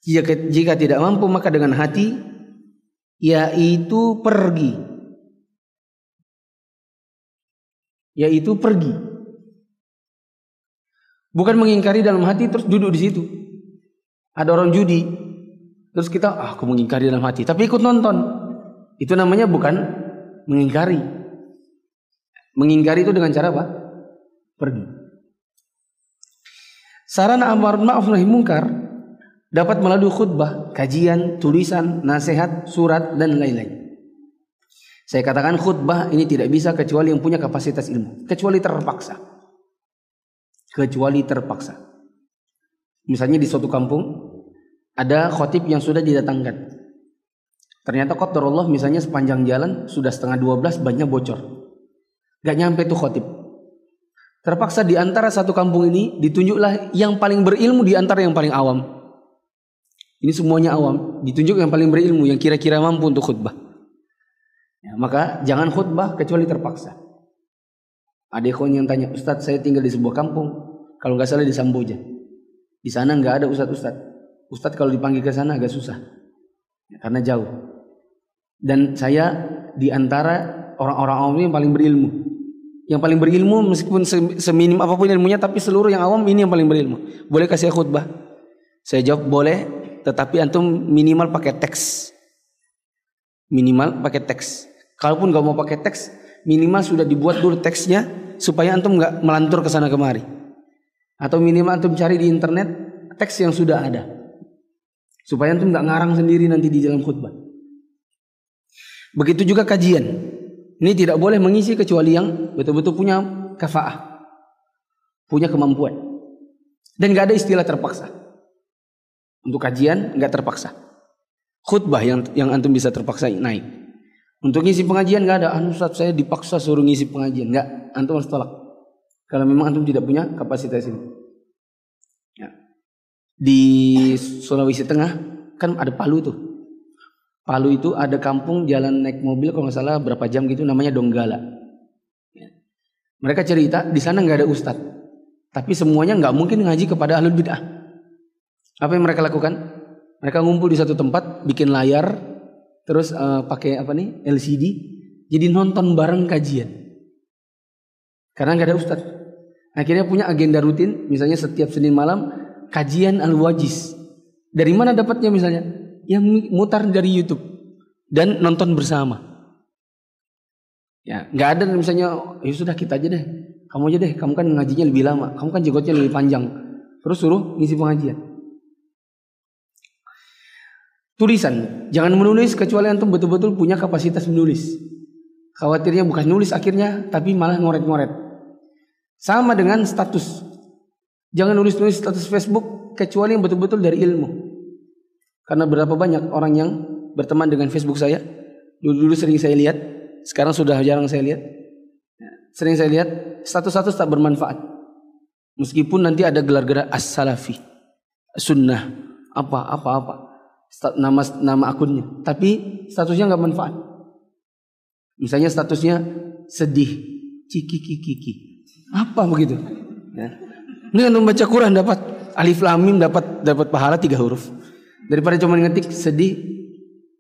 [SPEAKER 1] Jika, jika tidak mampu maka dengan hati yaitu pergi. Yaitu pergi. Bukan mengingkari dalam hati terus duduk di situ. Ada orang judi, terus kita ah aku mengingkari dalam hati, tapi ikut nonton. Itu namanya bukan mengingkari, Mengingkari itu dengan cara apa? Pergi. Sarana amar ma'ruf nahi mungkar dapat melalui khutbah, kajian, tulisan, nasihat, surat dan lain-lain. Saya katakan khutbah ini tidak bisa kecuali yang punya kapasitas ilmu, kecuali terpaksa. Kecuali terpaksa. Misalnya di suatu kampung ada khotib yang sudah didatangkan. Ternyata Allah misalnya sepanjang jalan sudah setengah 12 banyak bocor. Gak nyampe tuh khotib. Terpaksa di antara satu kampung ini ditunjuklah yang paling berilmu di antara yang paling awam. Ini semuanya awam. Ditunjuk yang paling berilmu yang kira-kira mampu untuk khutbah. Ya, maka jangan khutbah kecuali terpaksa. Ada yang tanya, Ustadz saya tinggal di sebuah kampung. Kalau nggak salah di Samboja. Di sana nggak ada ustadz. Ustadz kalau dipanggil ke sana agak susah. Karena jauh. Dan saya di antara orang-orang awam yang paling berilmu yang paling berilmu meskipun seminim apa pun ilmunya tapi seluruh yang awam ini yang paling berilmu. Boleh kasih khutbah? Saya jawab boleh, tetapi antum minimal pakai teks. Minimal pakai teks. Kalaupun nggak mau pakai teks, minimal sudah dibuat dulu teksnya supaya antum nggak melantur ke sana kemari. Atau minimal antum cari di internet teks yang sudah ada. Supaya antum nggak ngarang sendiri nanti di dalam khutbah. Begitu juga kajian. Ini tidak boleh mengisi kecuali yang betul-betul punya kafaah. punya kemampuan. Dan nggak ada istilah terpaksa. Untuk kajian nggak terpaksa. Khutbah yang yang antum bisa terpaksa naik. Untuk ngisi pengajian nggak ada. Anu saya dipaksa suruh ngisi pengajian. Nggak, antum harus tolak. Kalau memang antum tidak punya kapasitas ini. Ya. Di Sulawesi Tengah kan ada Palu tuh. Palu itu ada kampung jalan naik mobil kalau nggak salah berapa jam gitu namanya Donggala. Ya. Mereka cerita di sana nggak ada ustadz, tapi semuanya nggak mungkin ngaji kepada ahlul bid'ah. Apa yang mereka lakukan? Mereka ngumpul di satu tempat, bikin layar, terus uh, pakai apa nih LCD, jadi nonton bareng kajian. Karena nggak ada ustadz. Akhirnya punya agenda rutin, misalnya setiap Senin malam kajian al-wajiz. Dari mana dapatnya misalnya? Yang mutar dari YouTube dan nonton bersama. Ya, nggak ada misalnya, ya sudah kita aja deh. Kamu aja deh, kamu kan ngajinya lebih lama, kamu kan jenggotnya lebih panjang. Terus suruh ngisi pengajian. Tulisan, jangan menulis kecuali antum betul-betul punya kapasitas menulis. Khawatirnya bukan nulis akhirnya, tapi malah ngoret-ngoret. Sama dengan status. Jangan nulis-nulis status Facebook kecuali yang betul-betul dari ilmu. Karena berapa banyak orang yang berteman dengan Facebook saya. Dulu-dulu sering saya lihat, sekarang sudah jarang saya lihat. Sering saya lihat status-status tak bermanfaat. Meskipun nanti ada gelar-gelar as-salafi, sunnah, apa apa apa nama nama akunnya, tapi statusnya nggak manfaat. Misalnya statusnya sedih, ciki kiki kiki, apa begitu? Ya. Dengan membaca Quran dapat alif lam mim dapat dapat pahala tiga huruf. Daripada cuma ngetik sedih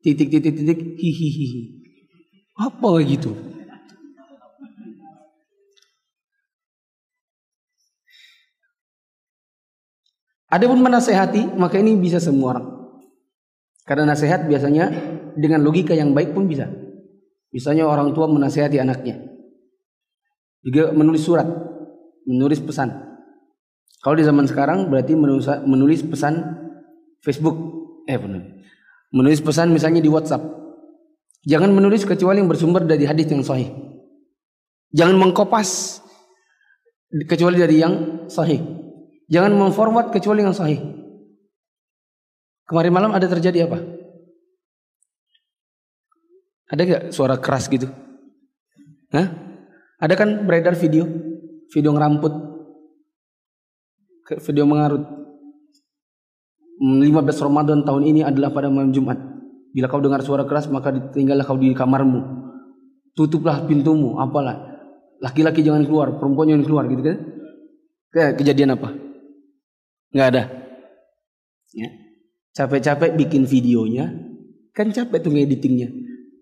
[SPEAKER 1] titik titik titik hihihi. Apa gitu? Ada pun menasehati, maka ini bisa semua orang. Karena nasihat biasanya dengan logika yang baik pun bisa. Misalnya orang tua menasehati anaknya. Juga menulis surat, menulis pesan. Kalau di zaman sekarang berarti menulis, menulis pesan Facebook, eh benar. Menulis pesan misalnya di WhatsApp. Jangan menulis kecuali yang bersumber dari hadis yang sahih. Jangan mengkopas kecuali dari yang sahih. Jangan memforward kecuali yang sahih. Kemarin malam ada terjadi apa? Ada gak suara keras gitu? Hah? Ada kan beredar video? Video ngeramput. Video mengarut. 15 Ramadan tahun ini adalah pada malam Jumat. Bila kau dengar suara keras maka tinggallah kau di kamarmu. Tutuplah pintumu, apalah. Laki-laki jangan keluar, perempuan jangan keluar gitu kan. Kayak kejadian apa? nggak ada. Ya. Capek-capek bikin videonya, kan capek tuh ngeditingnya.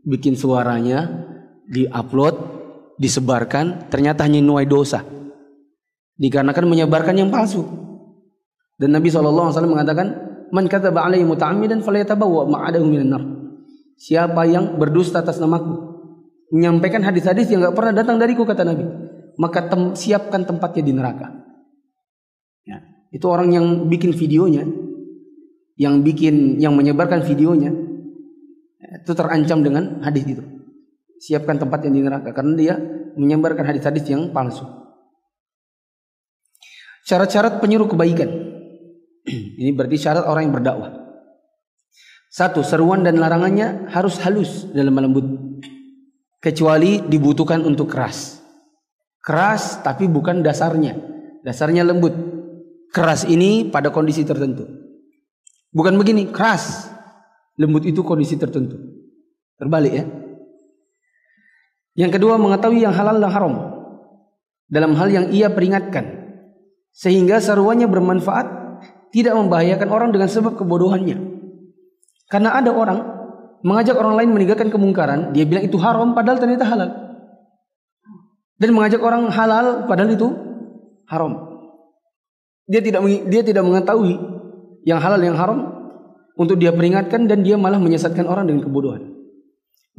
[SPEAKER 1] Bikin suaranya, diupload, disebarkan, ternyata hanya nuai dosa. Dikarenakan menyebarkan yang palsu. Dan Nabi SAW mengatakan, Man kataba alaihi muta'ammidan falyatabawa ma'adahu minan nar. Siapa yang berdusta atas namaku, menyampaikan hadis-hadis yang nggak pernah datang dariku kata Nabi, maka tem siapkan tempatnya di neraka. Ya. Itu orang yang bikin videonya, yang bikin, yang menyebarkan videonya, itu terancam dengan hadis itu. Siapkan tempat yang di neraka karena dia menyebarkan hadis-hadis yang palsu. Syarat-syarat penyuruh kebaikan. Ini berarti syarat orang yang berdakwah. Satu, seruan dan larangannya harus halus dalam lembut. Kecuali dibutuhkan untuk keras. Keras tapi bukan dasarnya. Dasarnya lembut keras ini pada kondisi tertentu. Bukan begini, keras. Lembut itu kondisi tertentu. Terbalik ya. Yang kedua mengetahui yang halal dan haram. Dalam hal yang ia peringatkan. Sehingga seruannya bermanfaat. Tidak membahayakan orang dengan sebab kebodohannya. Karena ada orang mengajak orang lain meninggalkan kemungkaran. Dia bilang itu haram padahal ternyata halal. Dan mengajak orang halal padahal itu haram. Dia tidak dia tidak mengetahui yang halal yang haram untuk dia peringatkan dan dia malah menyesatkan orang dengan kebodohan.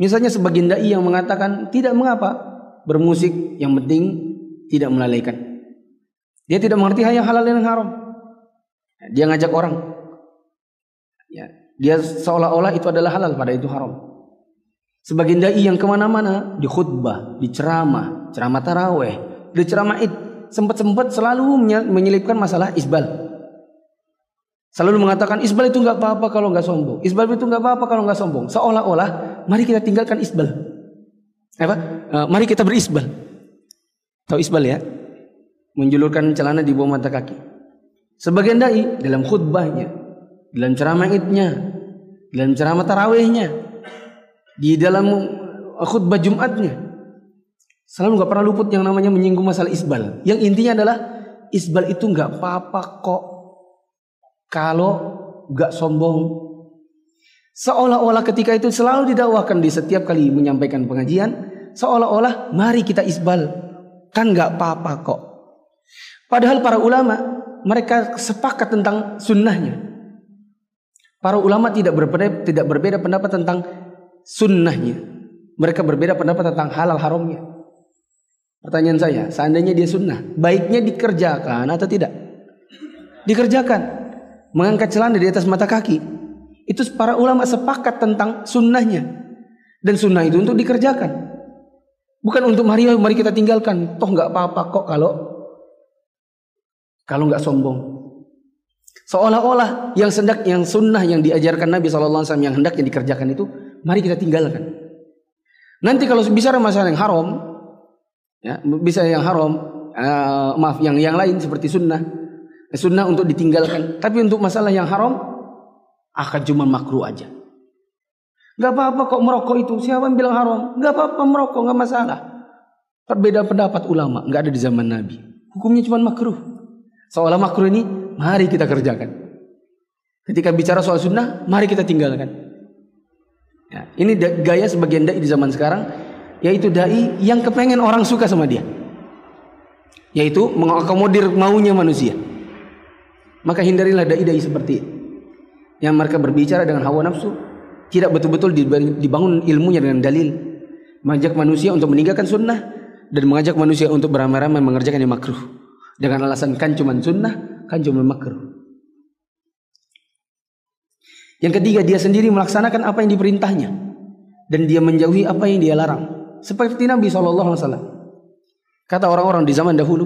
[SPEAKER 1] Misalnya sebagian dai yang mengatakan tidak mengapa bermusik yang penting tidak melalaikan. Dia tidak mengerti yang halal dan haram. Dia ngajak orang. Ya, dia seolah-olah itu adalah halal pada itu haram. Sebagian dai yang ke mana-mana di khutbah, di ceramah, ceramah taraweh, di ceramah id sempat-sempat selalu menyelipkan masalah isbal. Selalu mengatakan isbal itu nggak apa-apa kalau nggak sombong. Isbal itu nggak apa-apa kalau nggak sombong. Seolah-olah mari kita tinggalkan isbal. Apa? Uh, mari kita berisbal. Tahu isbal ya? Menjulurkan celana di bawah mata kaki. Sebagian dai dalam khutbahnya, dalam ceramah idnya, dalam ceramah tarawihnya, di dalam khutbah Jumatnya, selalu nggak pernah luput yang namanya menyinggung masalah isbal. Yang intinya adalah isbal itu nggak apa-apa kok kalau nggak sombong. Seolah-olah ketika itu selalu didakwakan di setiap kali menyampaikan pengajian, seolah-olah mari kita isbal, kan nggak apa-apa kok. Padahal para ulama mereka sepakat tentang sunnahnya. Para ulama tidak berbeda, tidak berbeda pendapat tentang sunnahnya. Mereka berbeda pendapat tentang halal haramnya. Pertanyaan saya, seandainya dia sunnah, baiknya dikerjakan atau tidak? Dikerjakan. Mengangkat celana di atas mata kaki. Itu para ulama sepakat tentang sunnahnya. Dan sunnah itu untuk dikerjakan. Bukan untuk mari mari kita tinggalkan. Toh nggak apa-apa kok kalau kalau nggak sombong. Seolah-olah yang sendak yang sunnah yang diajarkan Nabi SAW yang hendak yang dikerjakan itu mari kita tinggalkan. Nanti kalau bicara masalah yang haram, ya bisa yang haram uh, maaf yang yang lain seperti sunnah sunnah untuk ditinggalkan tapi untuk masalah yang haram akan cuma makruh aja. Nggak apa-apa kok merokok itu. Siapa yang bilang haram? Nggak apa-apa merokok nggak masalah. Perbedaan pendapat ulama. Nggak ada di zaman Nabi. Hukumnya cuma makruh. Seolah makruh ini mari kita kerjakan. Ketika bicara soal sunnah mari kita tinggalkan. Ya, ini gaya sebagian dai di zaman sekarang yaitu dai yang kepengen orang suka sama dia. Yaitu mengakomodir maunya manusia. Maka hindarilah dai-dai seperti itu yang mereka berbicara dengan hawa nafsu tidak betul-betul dibangun ilmunya dengan dalil mengajak manusia untuk meninggalkan sunnah dan mengajak manusia untuk beramai-ramai mengerjakan yang makruh dengan alasan kan cuma sunnah kan cuma makruh yang ketiga dia sendiri melaksanakan apa yang diperintahnya dan dia menjauhi apa yang dia larang seperti Nabi SAW. Kata orang-orang di zaman dahulu,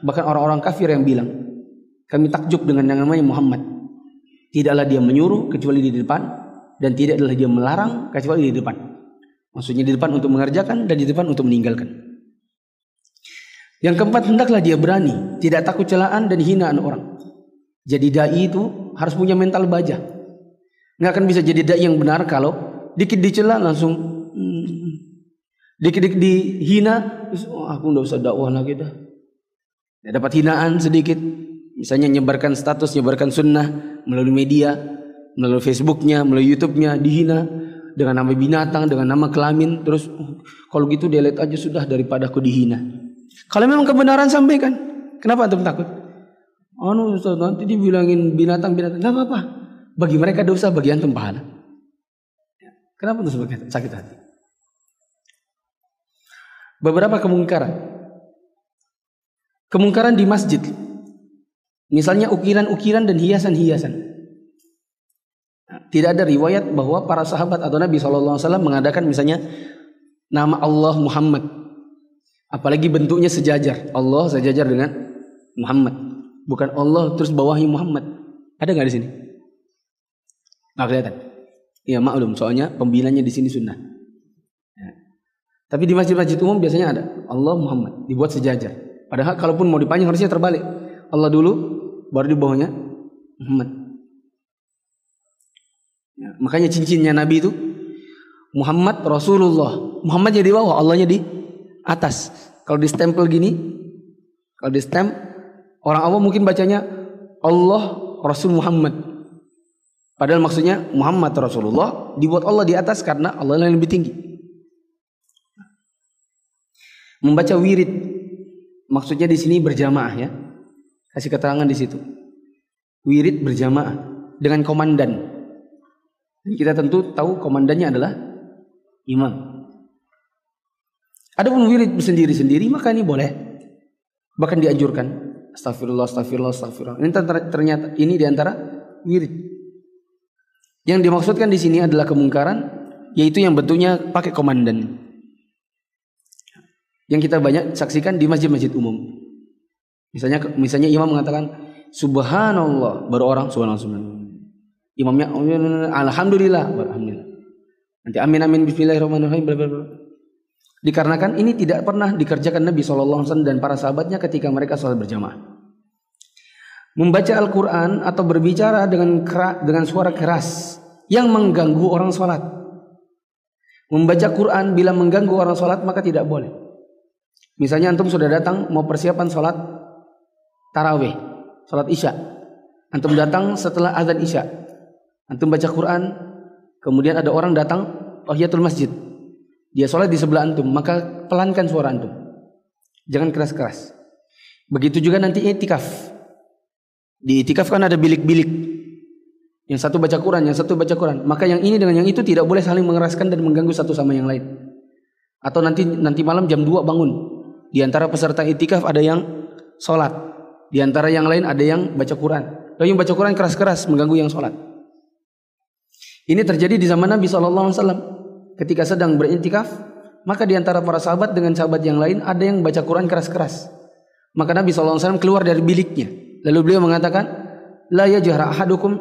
[SPEAKER 1] bahkan orang-orang kafir yang bilang, kami takjub dengan yang namanya Muhammad. Tidaklah dia menyuruh kecuali di depan, dan tidaklah dia melarang kecuali di depan. Maksudnya di depan untuk mengerjakan dan di depan untuk meninggalkan. Yang keempat, hendaklah dia berani, tidak takut celaan dan hinaan orang. Jadi dai itu harus punya mental baja. Nggak akan bisa jadi dai yang benar kalau dikit dicela langsung Dikit-dikit dihina, oh, aku nggak usah dakwah lagi dah. Ya, dapat hinaan sedikit, misalnya nyebarkan status, nyebarkan sunnah melalui media, melalui Facebooknya, melalui YouTube-nya, dihina dengan nama binatang, dengan nama kelamin, terus oh, kalau gitu delete aja sudah daripada aku dihina. Kalau memang kebenaran sampaikan, kenapa antum takut? Anu Ustaz, nanti dibilangin binatang binatang, nggak apa-apa. Bagi mereka dosa, bagi antum pahala. Kenapa tuh sakit hati? beberapa kemungkaran. Kemungkaran di masjid. Misalnya ukiran-ukiran dan hiasan-hiasan. Tidak ada riwayat bahwa para sahabat atau Nabi SAW mengadakan misalnya nama Allah Muhammad. Apalagi bentuknya sejajar. Allah sejajar dengan Muhammad. Bukan Allah terus bawahi Muhammad. Ada nggak di sini? Nggak kelihatan. Iya maklum, soalnya pembinanya di sini sunnah. Tapi di masjid-masjid umum biasanya ada Allah Muhammad dibuat sejajar. Padahal kalaupun mau dipanjang harusnya terbalik. Allah dulu baru di bawahnya Muhammad. Ya, makanya cincinnya Nabi itu Muhammad Rasulullah. Muhammad jadi bawah, Allahnya di atas. Kalau di stempel gini, kalau di stem orang awam mungkin bacanya Allah Rasul Muhammad. Padahal maksudnya Muhammad Rasulullah dibuat Allah di atas karena Allah yang lebih tinggi. Membaca wirid maksudnya di sini berjamaah ya. Kasih keterangan di situ. Wirid berjamaah dengan komandan. Dan kita tentu tahu komandannya adalah imam. Adapun wirid sendiri-sendiri maka ini boleh. Bahkan dianjurkan. Astagfirullah, astagfirullah, astagfirullah. Ini ternyata ini di antara wirid. Yang dimaksudkan di sini adalah kemungkaran, yaitu yang bentuknya pakai komandan yang kita banyak saksikan di masjid-masjid umum. Misalnya misalnya imam mengatakan subhanallah baru orang subhanallah. subhanallah. Imamnya alhamdulillah alhamdulillah. Nanti amin amin bismillahirrahmanirrahim bla bla bla. Dikarenakan ini tidak pernah dikerjakan Nabi SAW dan para sahabatnya ketika mereka sholat berjamaah. Membaca Al-Quran atau berbicara dengan keras, dengan suara keras yang mengganggu orang sholat. Membaca Quran bila mengganggu orang sholat maka tidak boleh. Misalnya antum sudah datang mau persiapan sholat taraweh, sholat isya. Antum datang setelah azan isya. Antum baca Quran, kemudian ada orang datang tahiyatul masjid. Dia sholat di sebelah antum, maka pelankan suara antum. Jangan keras-keras. Begitu juga nanti itikaf. Di itikaf kan ada bilik-bilik. Yang satu baca Quran, yang satu baca Quran. Maka yang ini dengan yang itu tidak boleh saling mengeraskan dan mengganggu satu sama yang lain. Atau nanti nanti malam jam 2 bangun. Di antara peserta itikaf ada yang sholat. Di antara yang lain ada yang baca Quran. Lalu yang baca Quran keras-keras mengganggu yang sholat. Ini terjadi di zaman Nabi SAW ketika sedang berintikaf, maka di antara para sahabat dengan sahabat yang lain ada yang baca Quran keras-keras. Maka Nabi SAW keluar dari biliknya. Lalu beliau mengatakan, La yajhara ahadukum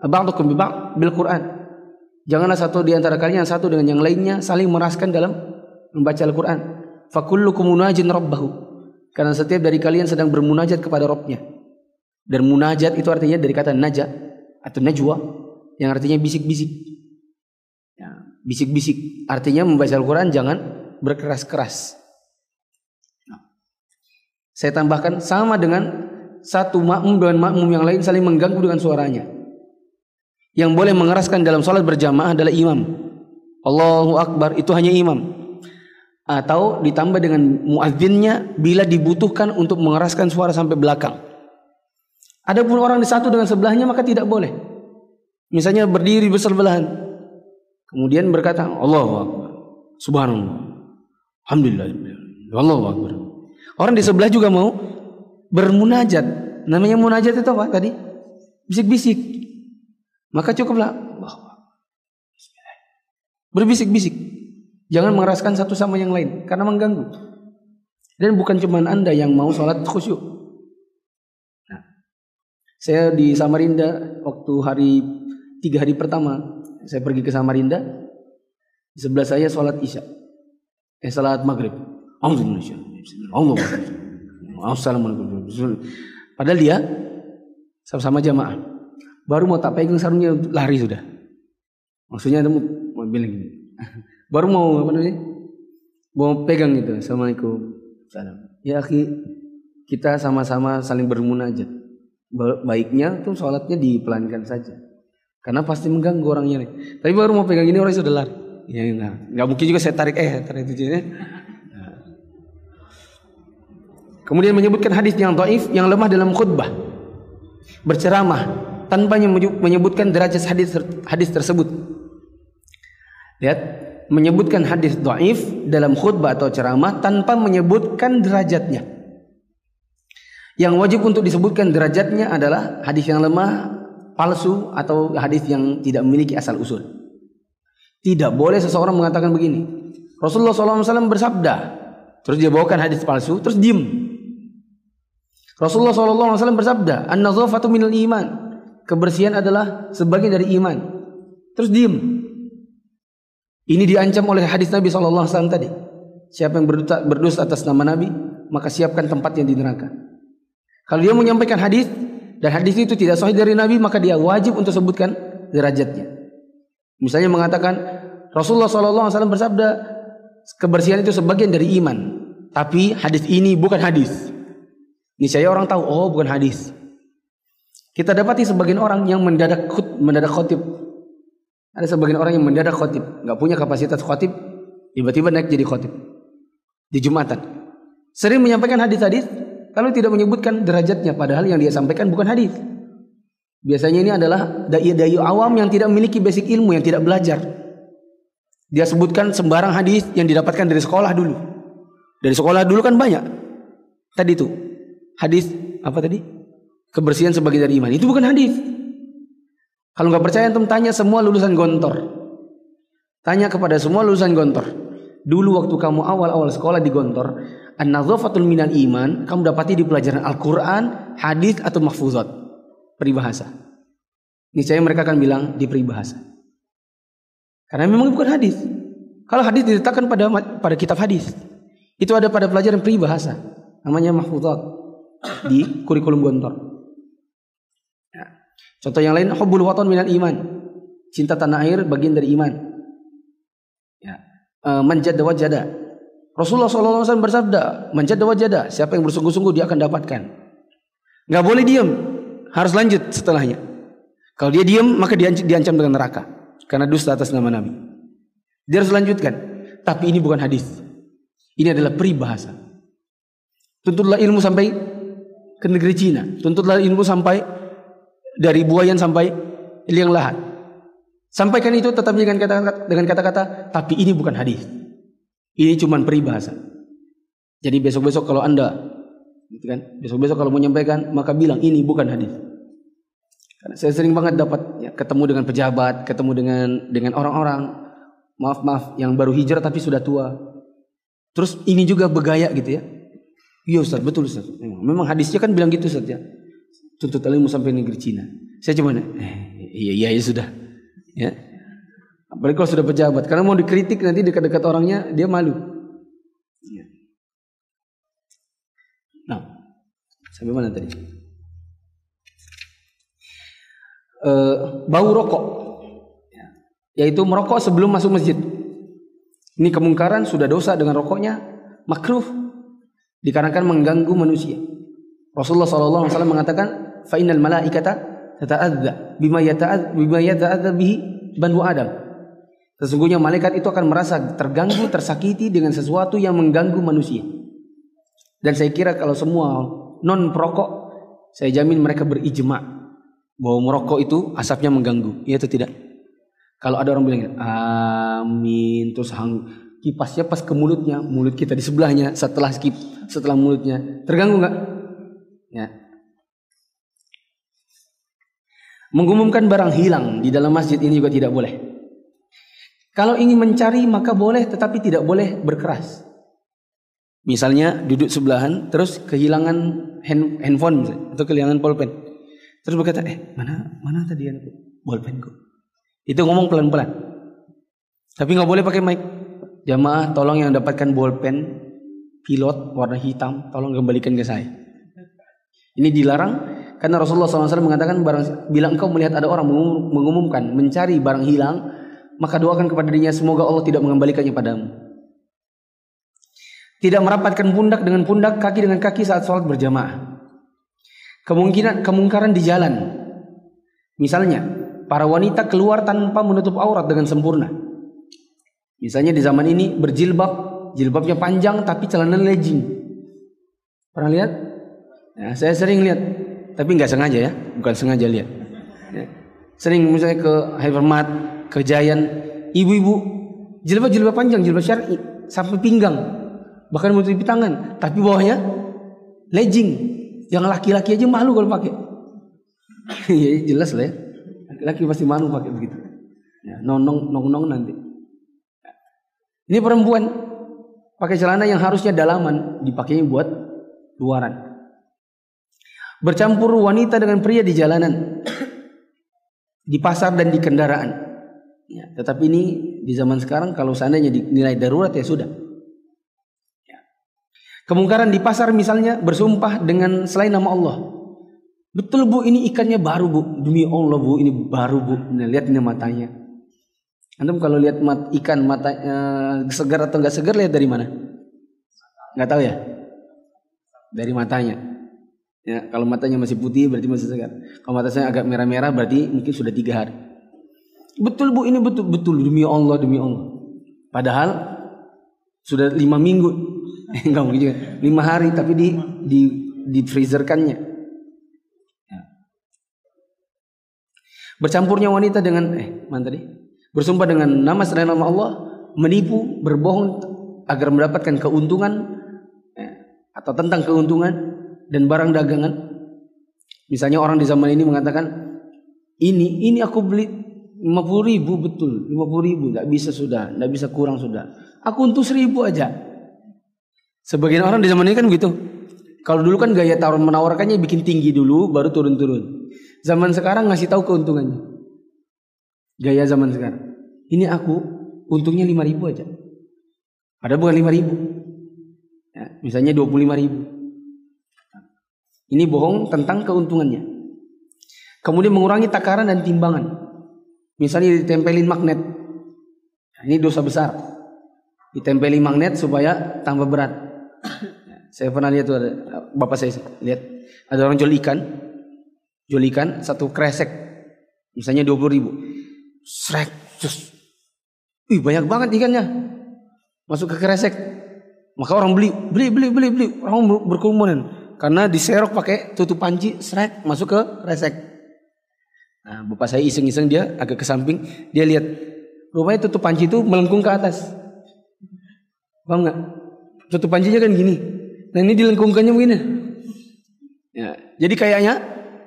[SPEAKER 1] ba'dukum bi bil Quran. Janganlah satu di antara kalian satu dengan yang lainnya saling meraskan dalam membaca Al-Quran. Fakullukum munajin rabbahu. Karena setiap dari kalian sedang bermunajat kepada Rabbnya. Dan munajat itu artinya dari kata najah atau najwa yang artinya bisik-bisik. Ya, bisik-bisik artinya membaca Al-Quran jangan berkeras-keras. Nah, saya tambahkan sama dengan satu makmum dengan makmum yang lain saling mengganggu dengan suaranya. Yang boleh mengeraskan dalam sholat berjamaah adalah imam. Allahu Akbar itu hanya imam. Atau ditambah dengan muadzinnya bila dibutuhkan untuk mengeraskan suara sampai belakang. Adapun orang di satu dengan sebelahnya maka tidak boleh. Misalnya berdiri bersebelahan. Kemudian berkata, Allah Akbar. Subhanallah. Alhamdulillah. Allah Akbar. Orang di sebelah juga mau bermunajat. Namanya munajat itu apa tadi? Bisik-bisik. Maka cukuplah Berbisik-bisik. Jangan mengeraskan satu sama yang lain karena mengganggu. Dan bukan cuma Anda yang mau sholat khusyuk. Nah, saya di Samarinda waktu hari tiga hari pertama saya pergi ke Samarinda di sebelah saya sholat isya. Eh sholat maghrib. Allah Assalamualaikum padahal dia sama-sama jamaah. Baru mau tak pegang sarungnya lari sudah. Maksudnya ada mau bilang gini baru mau apa namanya mau pegang gitu Assalamualaikum salam ya akhi kita sama-sama saling bermunajat baiknya tuh sholatnya dipelankan saja karena pasti mengganggu orangnya nih. Tapi baru mau pegang ini orang sudah lari. Ya enggak. Enggak mungkin juga saya tarik eh tarik itu ya. Kemudian menyebutkan hadis yang dhaif yang lemah dalam khutbah. Berceramah tanpa menyebutkan derajat hadis hadis tersebut. Lihat, menyebutkan hadis dhaif dalam khutbah atau ceramah tanpa menyebutkan derajatnya. Yang wajib untuk disebutkan derajatnya adalah hadis yang lemah palsu atau hadis yang tidak memiliki asal usul. Tidak boleh seseorang mengatakan begini. Rasulullah SAW bersabda, terus dia bawakan hadis palsu, terus diem. Rasulullah SAW bersabda, an-nazafatu minal iman. Kebersihan adalah sebagian dari iman. Terus diem. Ini diancam oleh hadis Nabi SAW tadi. Siapa yang berdusta, berdusta atas nama Nabi, maka siapkan tempat yang di neraka. Kalau dia menyampaikan hadis, dan hadis itu tidak sahih dari Nabi maka dia wajib untuk sebutkan derajatnya. Misalnya mengatakan Rasulullah SAW bersabda kebersihan itu sebagian dari iman. Tapi hadis ini bukan hadis. Ini saya orang tahu, oh bukan hadis. Kita dapati sebagian orang yang mendadak khut, mendadak khotib. Ada sebagian orang yang mendadak khotib, nggak punya kapasitas khotib, tiba-tiba naik jadi khotib di Jumatan. Sering menyampaikan hadis-hadis, kalau tidak menyebutkan derajatnya padahal yang dia sampaikan bukan hadis. Biasanya ini adalah dai-dai awam yang tidak memiliki basic ilmu yang tidak belajar. Dia sebutkan sembarang hadis yang didapatkan dari sekolah dulu. Dari sekolah dulu kan banyak. Tadi itu hadis apa tadi? Kebersihan sebagai dari iman. Itu bukan hadis. Kalau nggak percaya antum tanya semua lulusan gontor. Tanya kepada semua lulusan gontor. Dulu waktu kamu awal-awal sekolah di gontor, An-nadhafatul minal iman kamu dapati di pelajaran Al-Qur'an, hadis atau mahfuzat, peribahasa. Niscaya mereka akan bilang di peribahasa. Karena memang bukan hadis. Kalau hadis diletakkan pada pada kitab hadis, itu ada pada pelajaran peribahasa, namanya mahfuzat di kurikulum gontor. Contoh yang lain, hubbul watan minal iman. Cinta tanah air bagian dari iman. Ya. E, manjada wajada Rasulullah SAW bersabda, menjadi wajada, siapa yang bersungguh-sungguh dia akan dapatkan. Gak boleh diam, harus lanjut setelahnya. Kalau dia diam, maka dia diancam dengan neraka. Karena dusta atas nama Nabi. Dia harus lanjutkan. Tapi ini bukan hadis. Ini adalah peribahasa. Tuntutlah ilmu sampai ke negeri Cina. Tuntutlah ilmu sampai dari buayan sampai liang lahat. Sampaikan itu tetap dengan kata-kata, dengan kata-kata, tapi ini bukan hadis. Ini cuma peribahasa. Jadi besok-besok kalau Anda gitu kan, besok-besok kalau mau menyampaikan maka bilang ini bukan hadis. Karena saya sering banget dapat ya, ketemu dengan pejabat, ketemu dengan dengan orang-orang maaf-maaf yang baru hijrah tapi sudah tua. Terus ini juga bergaya gitu ya. Iya Ustaz, betul Ustaz. Memang, memang hadisnya kan bilang gitu Ustaz ya. Tuntut ilmu sampai negeri Cina. Saya cuma eh, iya iya ya sudah. Ya. Apalagi kalau sudah pejabat. Karena mau dikritik nanti dekat-dekat orangnya dia malu. Ya. Nah, sampai mana tadi? E, bau rokok, ya. yaitu merokok sebelum masuk masjid. Ini kemungkaran sudah dosa dengan rokoknya, makruh dikarenakan mengganggu manusia. Rasulullah SAW mengatakan, "Fainal malaikata tata'adza bima yata'adza bima yata'adza bihi banu Adam." Sesungguhnya malaikat itu akan merasa terganggu, tersakiti dengan sesuatu yang mengganggu manusia. Dan saya kira kalau semua non perokok, saya jamin mereka berijma bahwa merokok itu asapnya mengganggu. Iya atau tidak? Kalau ada orang bilang, amin, terus hang, kipasnya pas ke mulutnya, mulut kita di sebelahnya, setelah skip, setelah mulutnya, terganggu nggak? Ya. Mengumumkan barang hilang di dalam masjid ini juga tidak boleh. Kalau ingin mencari maka boleh tetapi tidak boleh berkeras. Misalnya duduk sebelahan terus kehilangan hand, handphone misalnya, atau kehilangan pulpen. Terus berkata, "Eh, mana mana tadi aku bolpenku?" Itu ngomong pelan-pelan. Tapi nggak boleh pakai mic. Jamaah tolong yang dapatkan bolpen pilot warna hitam tolong kembalikan ke saya. Ini dilarang karena Rasulullah SAW mengatakan barang bila engkau melihat ada orang mengumumkan mencari barang hilang maka doakan kepada dirinya semoga Allah tidak mengembalikannya padamu. Tidak merapatkan pundak dengan pundak, kaki dengan kaki saat sholat berjamaah. Kemungkinan kemungkaran di jalan. Misalnya, para wanita keluar tanpa menutup aurat dengan sempurna. Misalnya di zaman ini berjilbab, jilbabnya panjang tapi celana legging. Pernah lihat? Ya, saya sering lihat, tapi nggak sengaja ya, bukan sengaja lihat. Ya. Sering misalnya ke hypermart, Kejayan ibu-ibu jilbab-jilbab panjang, jilbab syar'i sampai pinggang. Bahkan menutupi tangan, tapi bawahnya legging. Yang laki-laki aja malu kalau pakai. ya jelas lah ya. Laki-laki pasti malu pakai begitu. Ya, nong nong nong nanti. Ini perempuan pakai celana yang harusnya dalaman dipakainya buat luaran. Bercampur wanita dengan pria di jalanan, di pasar dan di kendaraan. Ya, tetapi ini di zaman sekarang kalau seandainya dinilai darurat ya sudah. Ya. Kemungkaran di pasar misalnya bersumpah dengan selain nama Allah. Betul bu ini ikannya baru bu demi Allah bu ini baru bu. Nah, lihat ini matanya. Antum kalau lihat mat, ikan mata uh, segar atau enggak segar lihat dari mana? Enggak tahu ya? Dari matanya. Ya, kalau matanya masih putih berarti masih segar. Kalau matanya agak merah-merah berarti mungkin sudah tiga hari. Betul bu ini betul betul demi Allah demi Allah. Padahal sudah lima minggu, enggak mungkin juga lima hari tapi di di di freezerkannya. Ya. Bercampurnya wanita dengan eh mana tadi? Bersumpah dengan nama selain nama Allah, menipu, berbohong agar mendapatkan keuntungan eh, atau tentang keuntungan dan barang dagangan. Misalnya orang di zaman ini mengatakan ini ini aku beli 50 ribu betul 50 ribu nggak bisa sudah nggak bisa kurang sudah aku untuk seribu aja Sebagian orang di zaman ini kan begitu. Kalau dulu kan gaya tawar menawarkannya bikin tinggi dulu baru turun-turun. Zaman sekarang ngasih tahu keuntungannya. Gaya zaman sekarang. Ini aku untungnya 5 ribu aja. Ada bukan 5 ribu. Ya, misalnya 25 ribu. Ini bohong tentang keuntungannya. Kemudian mengurangi takaran dan timbangan. Misalnya ditempelin magnet. Nah, ini dosa besar. Ditempelin magnet supaya tambah berat. Saya pernah lihat tuh ada bapak saya lihat ada orang jual ikan, jual ikan satu kresek, misalnya dua puluh ribu, srek, terus, ih banyak banget ikannya, masuk ke kresek, maka orang beli, beli, beli, beli, beli, orang berkerumunan karena diserok pakai tutup panci, srek, masuk ke kresek. Nah, bapak saya iseng-iseng dia agak ke samping, dia lihat rupanya tutup panci itu melengkung ke atas, paham nggak? Tutup pancinya kan gini. Nah ini dilengkungkannya begini. Ya, jadi kayaknya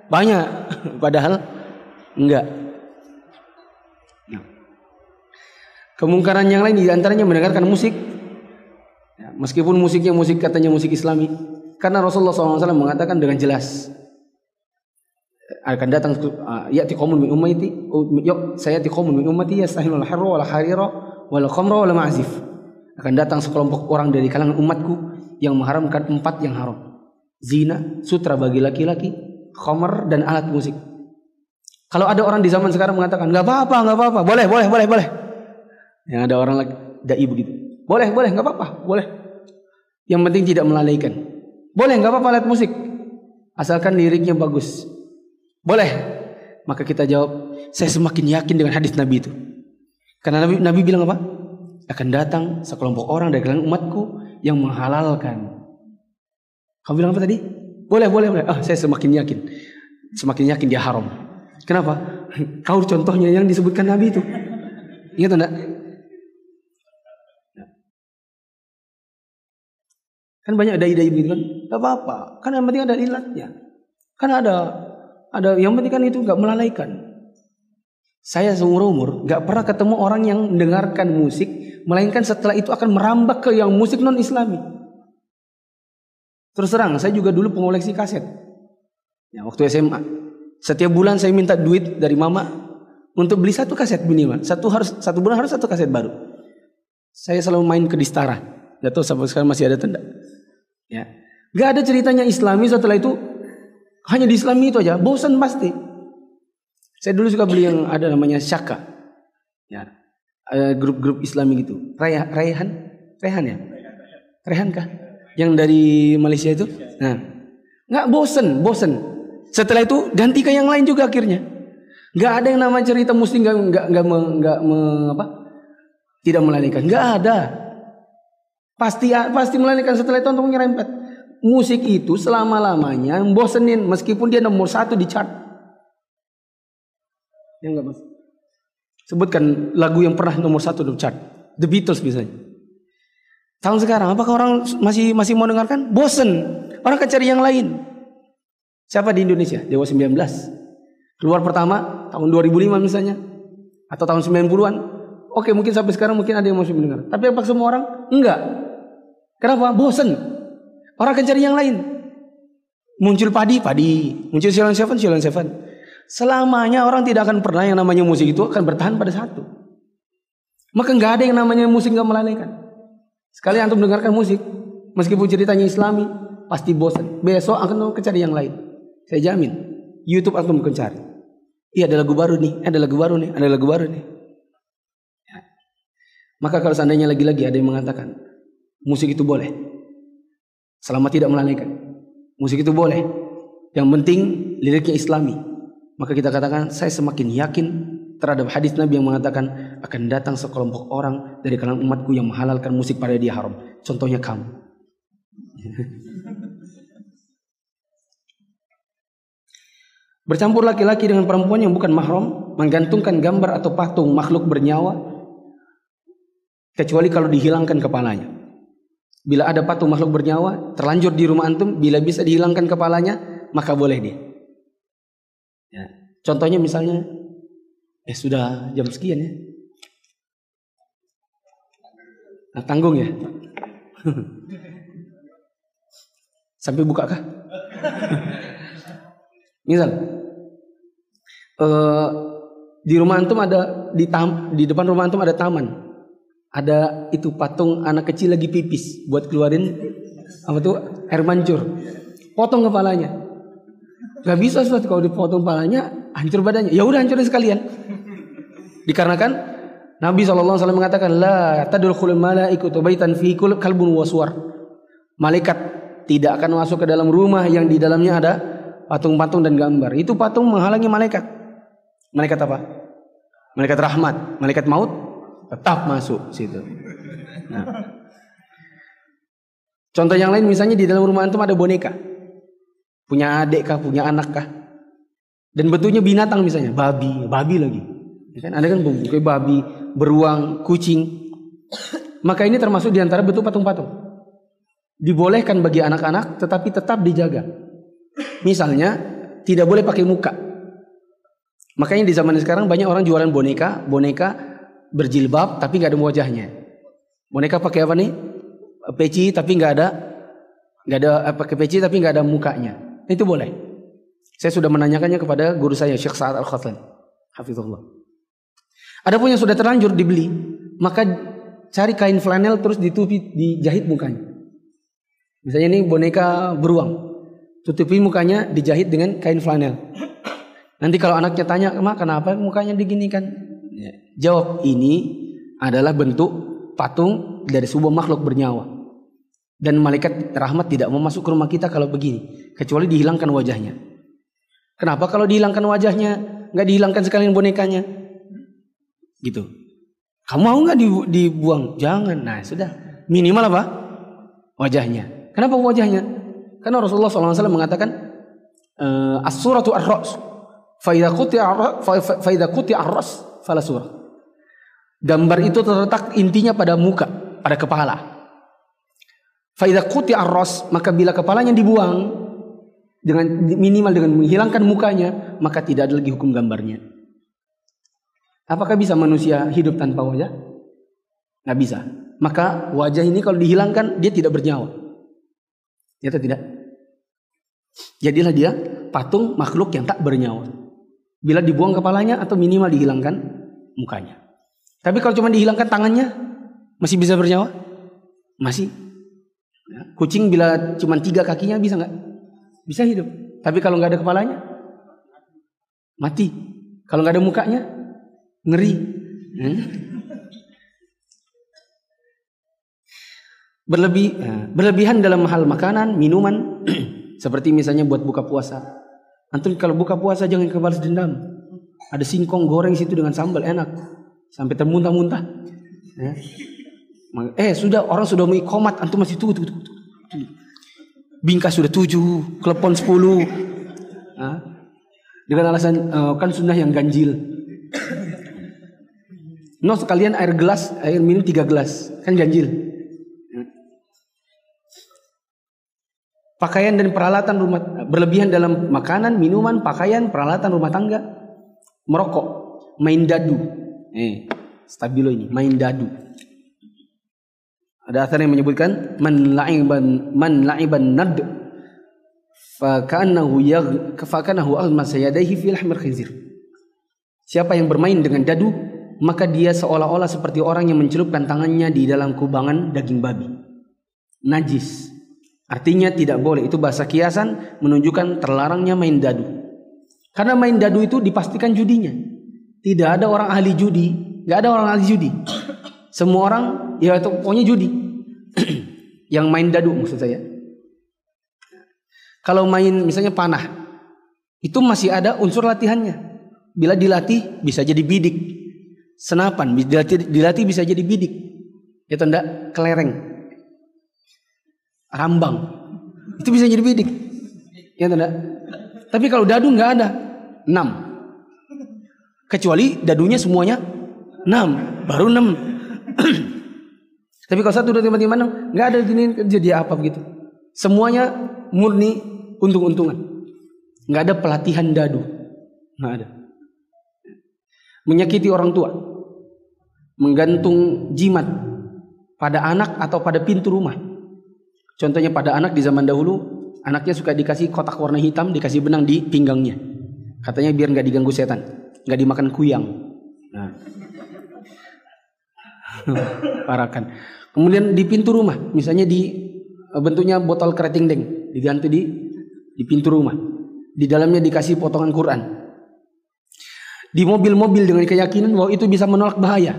[SPEAKER 1] banyak, padahal enggak. Kemungkaran yang lain di antaranya mendengarkan musik. Ya, meskipun musiknya musik katanya musik Islami, karena Rasulullah SAW mengatakan dengan jelas akan datang uh, ya'ti qaumun min ummati yuk saya ya'ti qaumun min ummati yastahilul harra wal harira wal khamra wal ma'zif akan datang sekelompok orang dari kalangan umatku yang mengharamkan empat yang haram. Zina, sutra bagi laki-laki, khamar dan alat musik. Kalau ada orang di zaman sekarang mengatakan nggak apa-apa, nggak apa-apa, boleh, boleh, boleh, boleh. Yang ada orang lagi dai begitu. Boleh, boleh, nggak apa-apa, boleh. Yang penting tidak melalaikan. Boleh, nggak apa-apa alat musik. Asalkan liriknya bagus. Boleh. Maka kita jawab, saya semakin yakin dengan hadis Nabi itu. Karena Nabi, Nabi bilang apa? akan datang sekelompok orang dari kalangan umatku yang menghalalkan. Kamu bilang apa tadi? Boleh, boleh, boleh. Ah, saya semakin yakin. Semakin yakin dia haram. Kenapa? Kau contohnya yang disebutkan Nabi itu. Ingat enggak? Kan banyak dai-dai begitu kan? Gak apa-apa. Kan yang penting ada ilatnya. Kan ada ada yang penting kan itu nggak melalaikan. Saya seumur umur nggak pernah ketemu orang yang mendengarkan musik melainkan setelah itu akan merambah ke yang musik non Islami. Terus terang, saya juga dulu pengoleksi kaset. Ya, waktu SMA. Setiap bulan saya minta duit dari mama untuk beli satu kaset minimal. Satu harus satu bulan harus satu kaset baru. Saya selalu main ke Distara. Gak tahu sampai sekarang masih ada tenda. Ya. Gak ada ceritanya Islami setelah itu hanya di Islami itu aja. Bosan pasti. Saya dulu suka beli yang ada namanya Syaka. Ya, grup-grup Islami gitu. Raya, Raihan, Rehan ya? Rehan kah? Yang dari Malaysia itu? Nah, nggak bosen, bosen. Setelah itu ganti ke yang lain juga akhirnya. Nggak ada yang nama cerita muslim nggak nggak nggak nggak apa? Tidak melalikan. Nggak ada. Pasti pasti melalikan setelah itu untuk nyerempet. Musik itu selama lamanya bosenin meskipun dia nomor satu di chart. Ya enggak mas? Sebutkan lagu yang pernah nomor satu di chart. The Beatles misalnya. Tahun sekarang, apakah orang masih masih mau dengarkan? Bosen. Orang akan cari yang lain. Siapa di Indonesia? Dewa 19. Keluar pertama tahun 2005 misalnya. Atau tahun 90-an. Oke mungkin sampai sekarang mungkin ada yang masih mendengar. Tapi apa semua orang? Enggak. Kenapa? Bosen. Orang akan cari yang lain. Muncul padi, padi. Muncul Silon Seven, Silon Seven. Selamanya orang tidak akan pernah yang namanya musik itu akan bertahan pada satu. Maka nggak ada yang namanya musik nggak melalaikan. Sekali antum mendengarkan musik, meskipun ceritanya Islami, pasti bosan. Besok akan cari yang lain. Saya jamin. YouTube antum akan cari. Iya ada lagu baru nih, ada lagu baru nih, ada lagu baru nih. Ya. Maka kalau seandainya lagi-lagi ada yang mengatakan musik itu boleh, selama tidak melalaikan, musik itu boleh. Yang penting liriknya Islami, maka kita katakan saya semakin yakin terhadap hadis Nabi yang mengatakan akan datang sekelompok orang dari kalangan umatku yang menghalalkan musik pada dia haram. Contohnya kamu. Bercampur laki-laki dengan perempuan yang bukan mahram, menggantungkan gambar atau patung makhluk bernyawa, kecuali kalau dihilangkan kepalanya. Bila ada patung makhluk bernyawa terlanjur di rumah antum, bila bisa dihilangkan kepalanya, maka boleh dia. Ya. Contohnya misalnya, eh sudah jam sekian ya. Nah, tanggung ya. Sampai buka kah? Misal, uh, di rumah antum ada di tam, di depan rumah antum ada taman, ada itu patung anak kecil lagi pipis buat keluarin apa tuh air mancur, potong kepalanya. Gak bisa suatu kalau dipotong kepalanya hancur badannya. Ya udah hancurin sekalian. Dikarenakan Nabi SAW mengatakan la tadkhulul malaikatu baitan fi kalbun waswar. Malaikat tidak akan masuk ke dalam rumah yang di dalamnya ada patung-patung dan gambar. Itu patung menghalangi malaikat. Malaikat apa? Malaikat rahmat, malaikat maut tetap masuk situ. Nah. Contoh yang lain misalnya di dalam rumah antum ada boneka. Punya adik kah, punya anak kah? Dan bentuknya binatang misalnya, babi, babi lagi. Ya kan? Ada kan bentuknya babi, beruang, kucing. Maka ini termasuk di antara bentuk patung-patung. Dibolehkan bagi anak-anak tetapi tetap dijaga. Misalnya tidak boleh pakai muka. Makanya di zaman sekarang banyak orang jualan boneka, boneka berjilbab tapi nggak ada wajahnya. Boneka pakai apa nih? Peci tapi nggak ada nggak ada eh, pakai peci tapi nggak ada mukanya. Itu boleh. Saya sudah menanyakannya kepada guru saya Syekh Sa'ad Al-Khatlan. Hafizullah. Ada pun yang sudah terlanjur dibeli, maka cari kain flanel terus ditutupi dijahit mukanya. Misalnya ini boneka beruang. Tutupi mukanya dijahit dengan kain flanel. Nanti kalau anaknya tanya, "Mak, kenapa mukanya diginikan?" Ya, jawab, "Ini adalah bentuk patung dari sebuah makhluk bernyawa." Dan malaikat rahmat tidak mau masuk ke rumah kita kalau begini, kecuali dihilangkan wajahnya. Kenapa kalau dihilangkan wajahnya, nggak dihilangkan sekalian bonekanya? Gitu. Kamu mau nggak dibuang? Jangan. Nah sudah. Minimal apa? Wajahnya. Kenapa wajahnya? Karena Rasulullah SAW mengatakan uh, as-suratu ar-ra's. Fa idza quti'a fa idza quti'a ar-ra's fala surah. Gambar itu terletak intinya pada muka, pada kepala. Fa idza quti'a ar-ra's, maka bila kepalanya dibuang dengan minimal dengan menghilangkan mukanya, maka tidak ada lagi hukum gambarnya. Apakah bisa manusia hidup tanpa wajah? Nggak bisa. Maka wajah ini kalau dihilangkan dia tidak bernyawa. Ya atau tidak? Jadilah dia patung makhluk yang tak bernyawa. Bila dibuang kepalanya atau minimal dihilangkan mukanya. Tapi kalau cuma dihilangkan tangannya, masih bisa bernyawa? Masih. Ya. Kucing bila cuma tiga kakinya bisa nggak? Bisa hidup. Tapi kalau nggak ada kepalanya, mati. Kalau nggak ada mukanya, ngeri. Hmm? Berlebih, ya. berlebihan dalam hal makanan, minuman, Seperti misalnya buat buka puasa. Antum kalau buka puasa jangan kebalas dendam. Ada singkong goreng situ dengan sambal enak. Sampai termuntah-muntah. Ya. Eh sudah orang sudah mau ikomat antum masih tuh, tuh, tuh, tuh. Bingkas sudah tujuh, klepon sepuluh. Nah, dengan alasan uh, kan sunnah yang ganjil. No sekalian air gelas, air minum tiga gelas, kan ganjil. pakaian dan peralatan rumah berlebihan dalam makanan, minuman, pakaian, peralatan rumah tangga, merokok, main dadu. Eh, stabilo ini, main dadu. Ada asal yang menyebutkan man la'iban man la'iban nad fakanahu yag fakanahu alma sayadaihi fi lahmir khinzir. Siapa yang bermain dengan dadu, maka dia seolah-olah seperti orang yang mencelupkan tangannya di dalam kubangan daging babi. Najis. Artinya tidak boleh. Itu bahasa kiasan menunjukkan terlarangnya main dadu. Karena main dadu itu dipastikan judinya. Tidak ada orang ahli judi. Gak ada orang ahli judi. Semua orang ya pokoknya judi. Yang main dadu maksud saya. Kalau main misalnya panah. Itu masih ada unsur latihannya. Bila dilatih bisa jadi bidik. Senapan dilatih, dilatih bisa jadi bidik. Ya tanda kelereng rambang. Itu bisa jadi bidik. Ya tidak? Tapi kalau dadu nggak ada. Enam. Kecuali dadunya semuanya enam. Baru enam. Tapi kalau satu dua tiga enam nggak ada ini jadi apa begitu. Semuanya murni untung-untungan. Nggak ada pelatihan dadu. Nggak ada. Menyakiti orang tua. Menggantung jimat pada anak atau pada pintu rumah Contohnya pada anak di zaman dahulu anaknya suka dikasih kotak warna hitam, dikasih benang di pinggangnya. Katanya biar nggak diganggu setan, nggak dimakan kuyang. Nah. Parakan. Kemudian di pintu rumah, misalnya di eh, bentuknya botol kerating deng, diganti di di pintu rumah. Di dalamnya dikasih potongan Quran. Di mobil-mobil dengan keyakinan bahwa itu bisa menolak bahaya.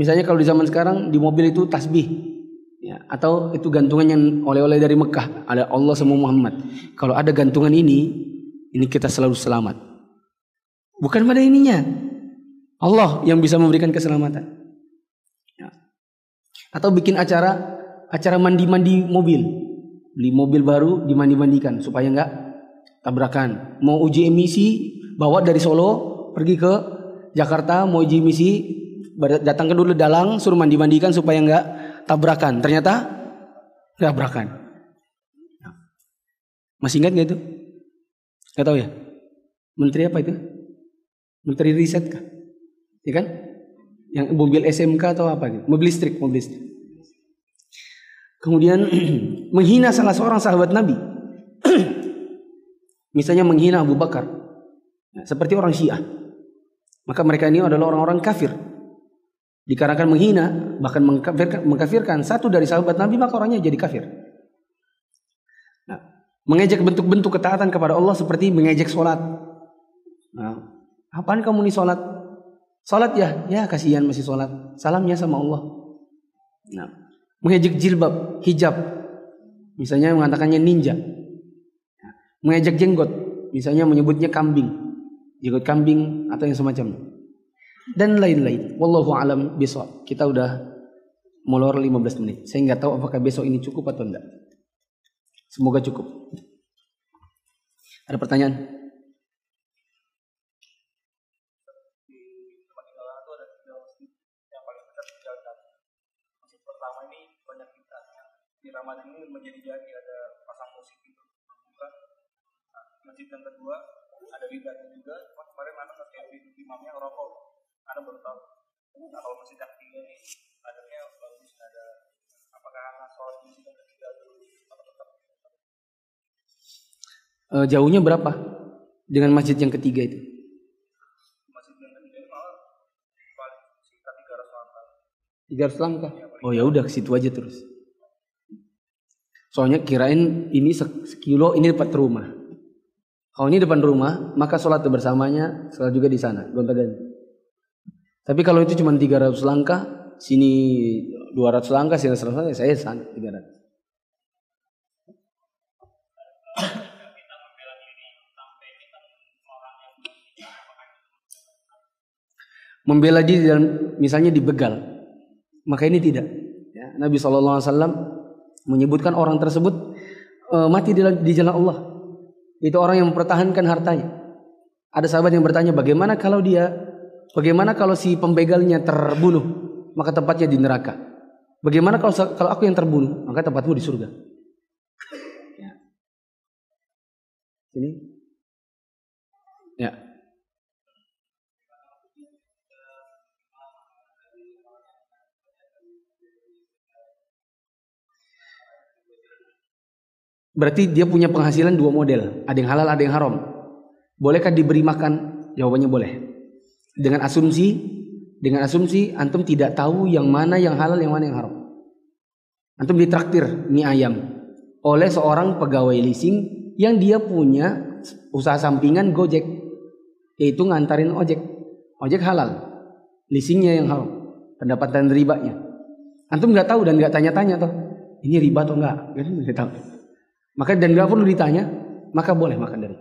[SPEAKER 1] Misalnya kalau di zaman sekarang di mobil itu tasbih, ya, atau itu gantungan yang oleh-oleh dari Mekah, ada Allah sama Muhammad. Kalau ada gantungan ini, ini kita selalu selamat. Bukan pada ininya. Allah yang bisa memberikan keselamatan. Ya. Atau bikin acara acara mandi-mandi mobil. Beli mobil baru dimandi-mandikan supaya enggak tabrakan. Mau uji emisi, bawa dari Solo pergi ke Jakarta mau uji emisi, datang ke dulu dalang suruh mandi-mandikan supaya enggak tabrakan. Ternyata tabrakan. Masih ingat gak itu? Gak tahu ya? Menteri apa itu? Menteri riset kah? Ya kan? Yang mobil SMK atau apa gitu? Mobil listrik, mobil listrik. Kemudian menghina salah seorang sahabat Nabi. Misalnya menghina Abu Bakar. Nah, seperti orang Syiah. Maka mereka ini adalah orang-orang kafir. Dikarenakan menghina, bahkan mengkafirkan, mengkafirkan satu dari sahabat Nabi, maka orangnya jadi kafir. Nah, mengejek bentuk-bentuk ketaatan kepada Allah seperti mengejek sholat. Nah, apaan kamu nih sholat? Sholat ya, ya kasihan masih sholat. Salamnya sama Allah. Nah, mengejek jilbab, hijab. Misalnya mengatakannya ninja. Mengejek jenggot, misalnya menyebutnya kambing. Jenggot kambing atau yang semacamnya. Dan lain-lain. Wallahu alam besok. Kita udah molor 15 menit. Saya nggak tahu apakah besok ini cukup atau enggak. Semoga cukup. Ada pertanyaan?
[SPEAKER 2] Ramadan ini menjadi jadi ada pasang musik itu bukan nah, masjid yang kedua ada bidahnya juga cuma kemarin anak kayak imamnya ngerokok anak baru tahu nah kalau masjid yang ketiga ini adanya bagus ada apakah anak sholat di masjid yang ketiga dulu atau tetap
[SPEAKER 1] e, jauhnya berapa dengan masjid yang ketiga itu
[SPEAKER 2] masjid yang ketiga malah paling sekitar 300 langkah
[SPEAKER 1] 300 langkah oh ya udah ke situ aja terus Soalnya kirain ini sekilo ini depan rumah. Kalau ini depan rumah, maka sholat bersamanya sholat juga di sana, gonta ganti. Tapi kalau itu cuma 300 langkah, sini 200 langkah, sini 100 langkah, saya sana 300. Membela diri dan misalnya dibegal, maka ini tidak. Ya, Nabi Wasallam menyebutkan orang tersebut uh, mati di, di jalan Allah. Itu orang yang mempertahankan hartanya. Ada sahabat yang bertanya, bagaimana kalau dia, bagaimana kalau si pembegalnya terbunuh, maka tempatnya di neraka. Bagaimana kalau kalau aku yang terbunuh, maka tempatmu di surga. Ya. Ini, ya. Berarti dia punya penghasilan dua model, ada yang halal, ada yang haram. Bolehkah diberi makan? Jawabannya boleh. Dengan asumsi, dengan asumsi antum tidak tahu yang mana yang halal, yang mana yang haram. Antum ditraktir mie ayam oleh seorang pegawai leasing yang dia punya usaha sampingan Gojek, yaitu ngantarin ojek. Ojek halal, leasingnya yang haram, pendapatan ribanya. Antum nggak tahu dan nggak tanya-tanya toh, ini riba atau enggak? Nggak tahu. Maka dan nggak perlu ditanya, maka boleh makan dari.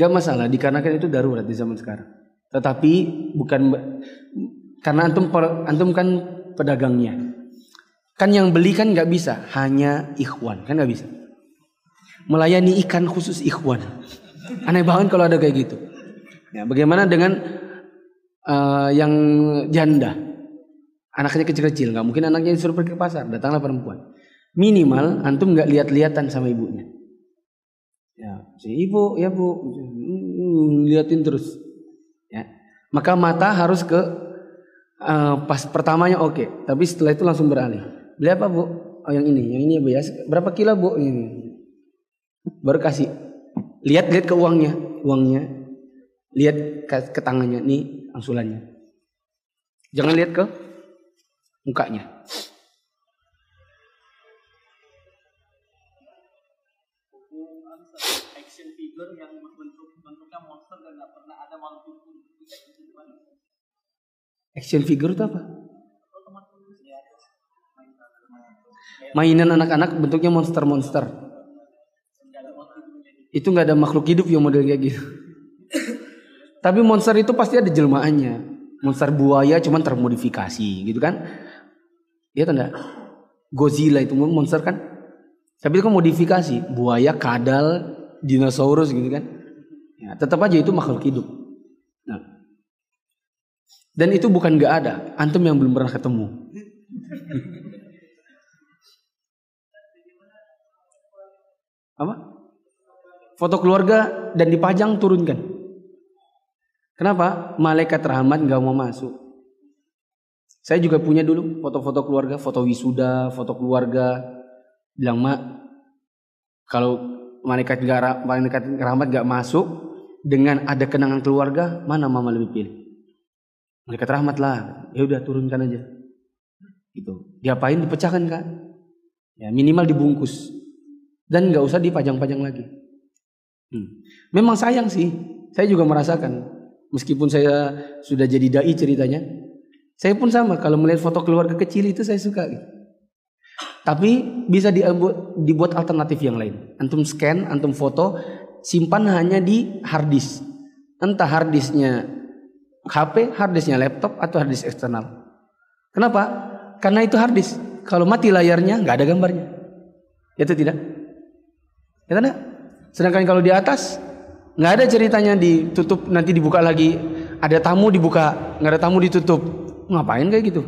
[SPEAKER 1] Gak masalah, dikarenakan itu darurat di zaman sekarang. Tetapi bukan karena antum antum kan pedagangnya. Kan yang beli kan nggak bisa, hanya ikhwan kan nggak bisa. Melayani ikan khusus ikhwan. Aneh banget kalau ada kayak gitu. Ya, bagaimana dengan uh, yang janda? Anaknya kecil-kecil, nggak mungkin anaknya disuruh pergi ke pasar, datanglah perempuan. Minimal antum nggak lihat-lihatan sama ibunya. Ya, si ibu, ya bu, hmm, liatin terus. Ya. Maka mata harus ke uh, pas pertamanya oke, okay, tapi setelah itu langsung beralih. Beli apa bu? Oh yang ini, yang ini ya bu ya. Berapa kilo bu? Ini. Baru kasih. Lihat lihat ke uangnya, uangnya. Lihat ke, ke tangannya nih angsulannya. Jangan lihat ke mukanya. Action figure itu apa? Mainan anak-anak bentuknya monster-monster. Itu nggak ada makhluk hidup yang model kayak gitu. Tapi monster itu pasti ada jelmaannya. Monster buaya cuman termodifikasi gitu kan. Iya tanda. Godzilla itu monster kan. Tapi itu kan modifikasi. Buaya, kadal, dinosaurus gitu kan. Ya, tetap aja itu makhluk hidup. Nah. Dan itu bukan gak ada. Antum yang belum pernah ketemu. Apa? Foto keluarga dan dipajang turunkan. Kenapa? Malaikat rahmat gak mau masuk. Saya juga punya dulu foto-foto keluarga, foto wisuda, foto keluarga. Bilang mak, kalau malaikat gak, malaikat rahmat gak masuk dengan ada kenangan keluarga, mana mama lebih pilih? Malaikat rahmat lah. Ya udah turunkan aja. Gitu. Diapain? Dipecahkan kan? Ya minimal dibungkus dan nggak usah dipajang-pajang lagi. Hmm. Memang sayang sih, saya juga merasakan. Meskipun saya sudah jadi dai ceritanya, saya pun sama kalau melihat foto keluarga kecil itu saya suka. Gitu. Tapi bisa dibuat, dibuat alternatif yang lain. Antum scan, antum foto, simpan hanya di hard disk. Entah hard disknya HP, hard disknya laptop atau hard disk eksternal. Kenapa? Karena itu hard disk. Kalau mati layarnya nggak ada gambarnya. Itu tidak. Ya kan? Sedangkan kalau di atas nggak ada ceritanya ditutup nanti dibuka lagi. Ada tamu dibuka, nggak ada tamu ditutup. Ngapain kayak gitu?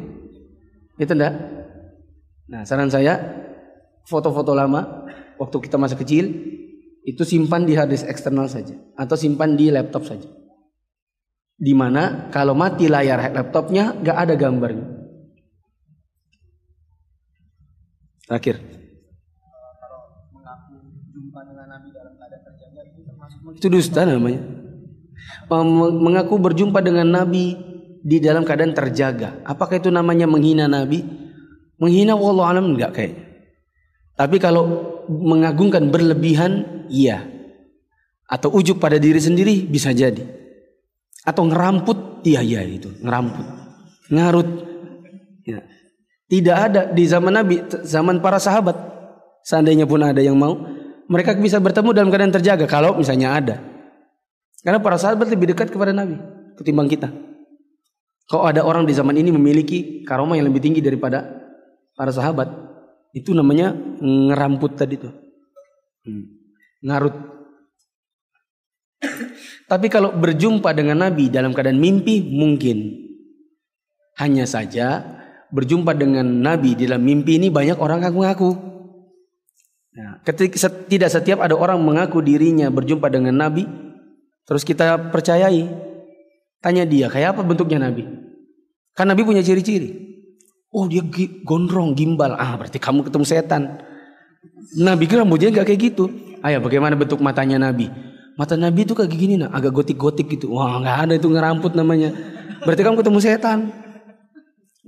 [SPEAKER 1] Itu enggak? Nah, saran saya foto-foto lama waktu kita masih kecil itu simpan di harddisk eksternal saja atau simpan di laptop saja. Di mana kalau mati layar laptopnya nggak ada gambarnya. Terakhir. Itu dusta namanya. Mengaku berjumpa dengan Nabi di dalam keadaan terjaga. Apakah itu namanya menghina Nabi? Menghina Allah alam enggak kayak. Tapi kalau mengagungkan berlebihan, iya. Atau ujuk pada diri sendiri bisa jadi. Atau ngeramput, iya iya itu, ngeramput. Ngarut. Ya. Tidak ada di zaman Nabi, zaman para sahabat. Seandainya pun ada yang mau, mereka bisa bertemu dalam keadaan terjaga kalau misalnya ada. Karena para sahabat lebih dekat kepada Nabi ketimbang kita. Kalau ada orang di zaman ini memiliki karomah yang lebih tinggi daripada para sahabat, itu namanya ngeramput tadi tuh. Hmm. Ngarut. Tapi kalau berjumpa dengan Nabi dalam keadaan mimpi mungkin. Hanya saja berjumpa dengan Nabi dalam mimpi ini banyak orang ngaku-ngaku. Ya, ketika tidak setiap ada orang mengaku dirinya berjumpa dengan Nabi, terus kita percayai, tanya dia kayak apa bentuknya Nabi? Kan Nabi punya ciri-ciri. Oh dia gondrong, gimbal. Ah berarti kamu ketemu setan. Nabi kira rambutnya nggak kayak gitu. Ayo bagaimana bentuk matanya Nabi? Mata Nabi itu kayak gini nah, agak gotik-gotik gitu. Wah nggak ada itu ngeramput namanya. Berarti kamu ketemu setan.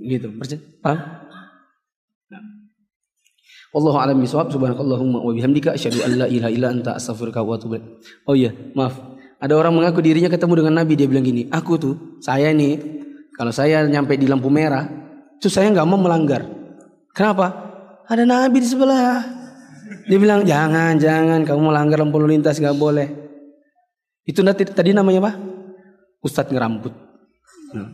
[SPEAKER 1] Gitu. Paham? Wallahu a'lam bishawab. Subhanakallahumma wa bihamdika asyhadu an la ilaha illa anta astaghfiruka wa atubu Oh iya, maaf. Ada orang mengaku dirinya ketemu dengan Nabi dia bilang gini, "Aku tuh, saya nih kalau saya nyampe di lampu merah, itu saya nggak mau melanggar. Kenapa? Ada Nabi di sebelah." Dia bilang, "Jangan, jangan kamu melanggar lampu lalu lintas nggak boleh." Itu nanti tadi namanya apa? Ustadz ngeramput. Nah.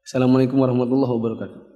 [SPEAKER 1] Assalamualaikum warahmatullahi wabarakatuh.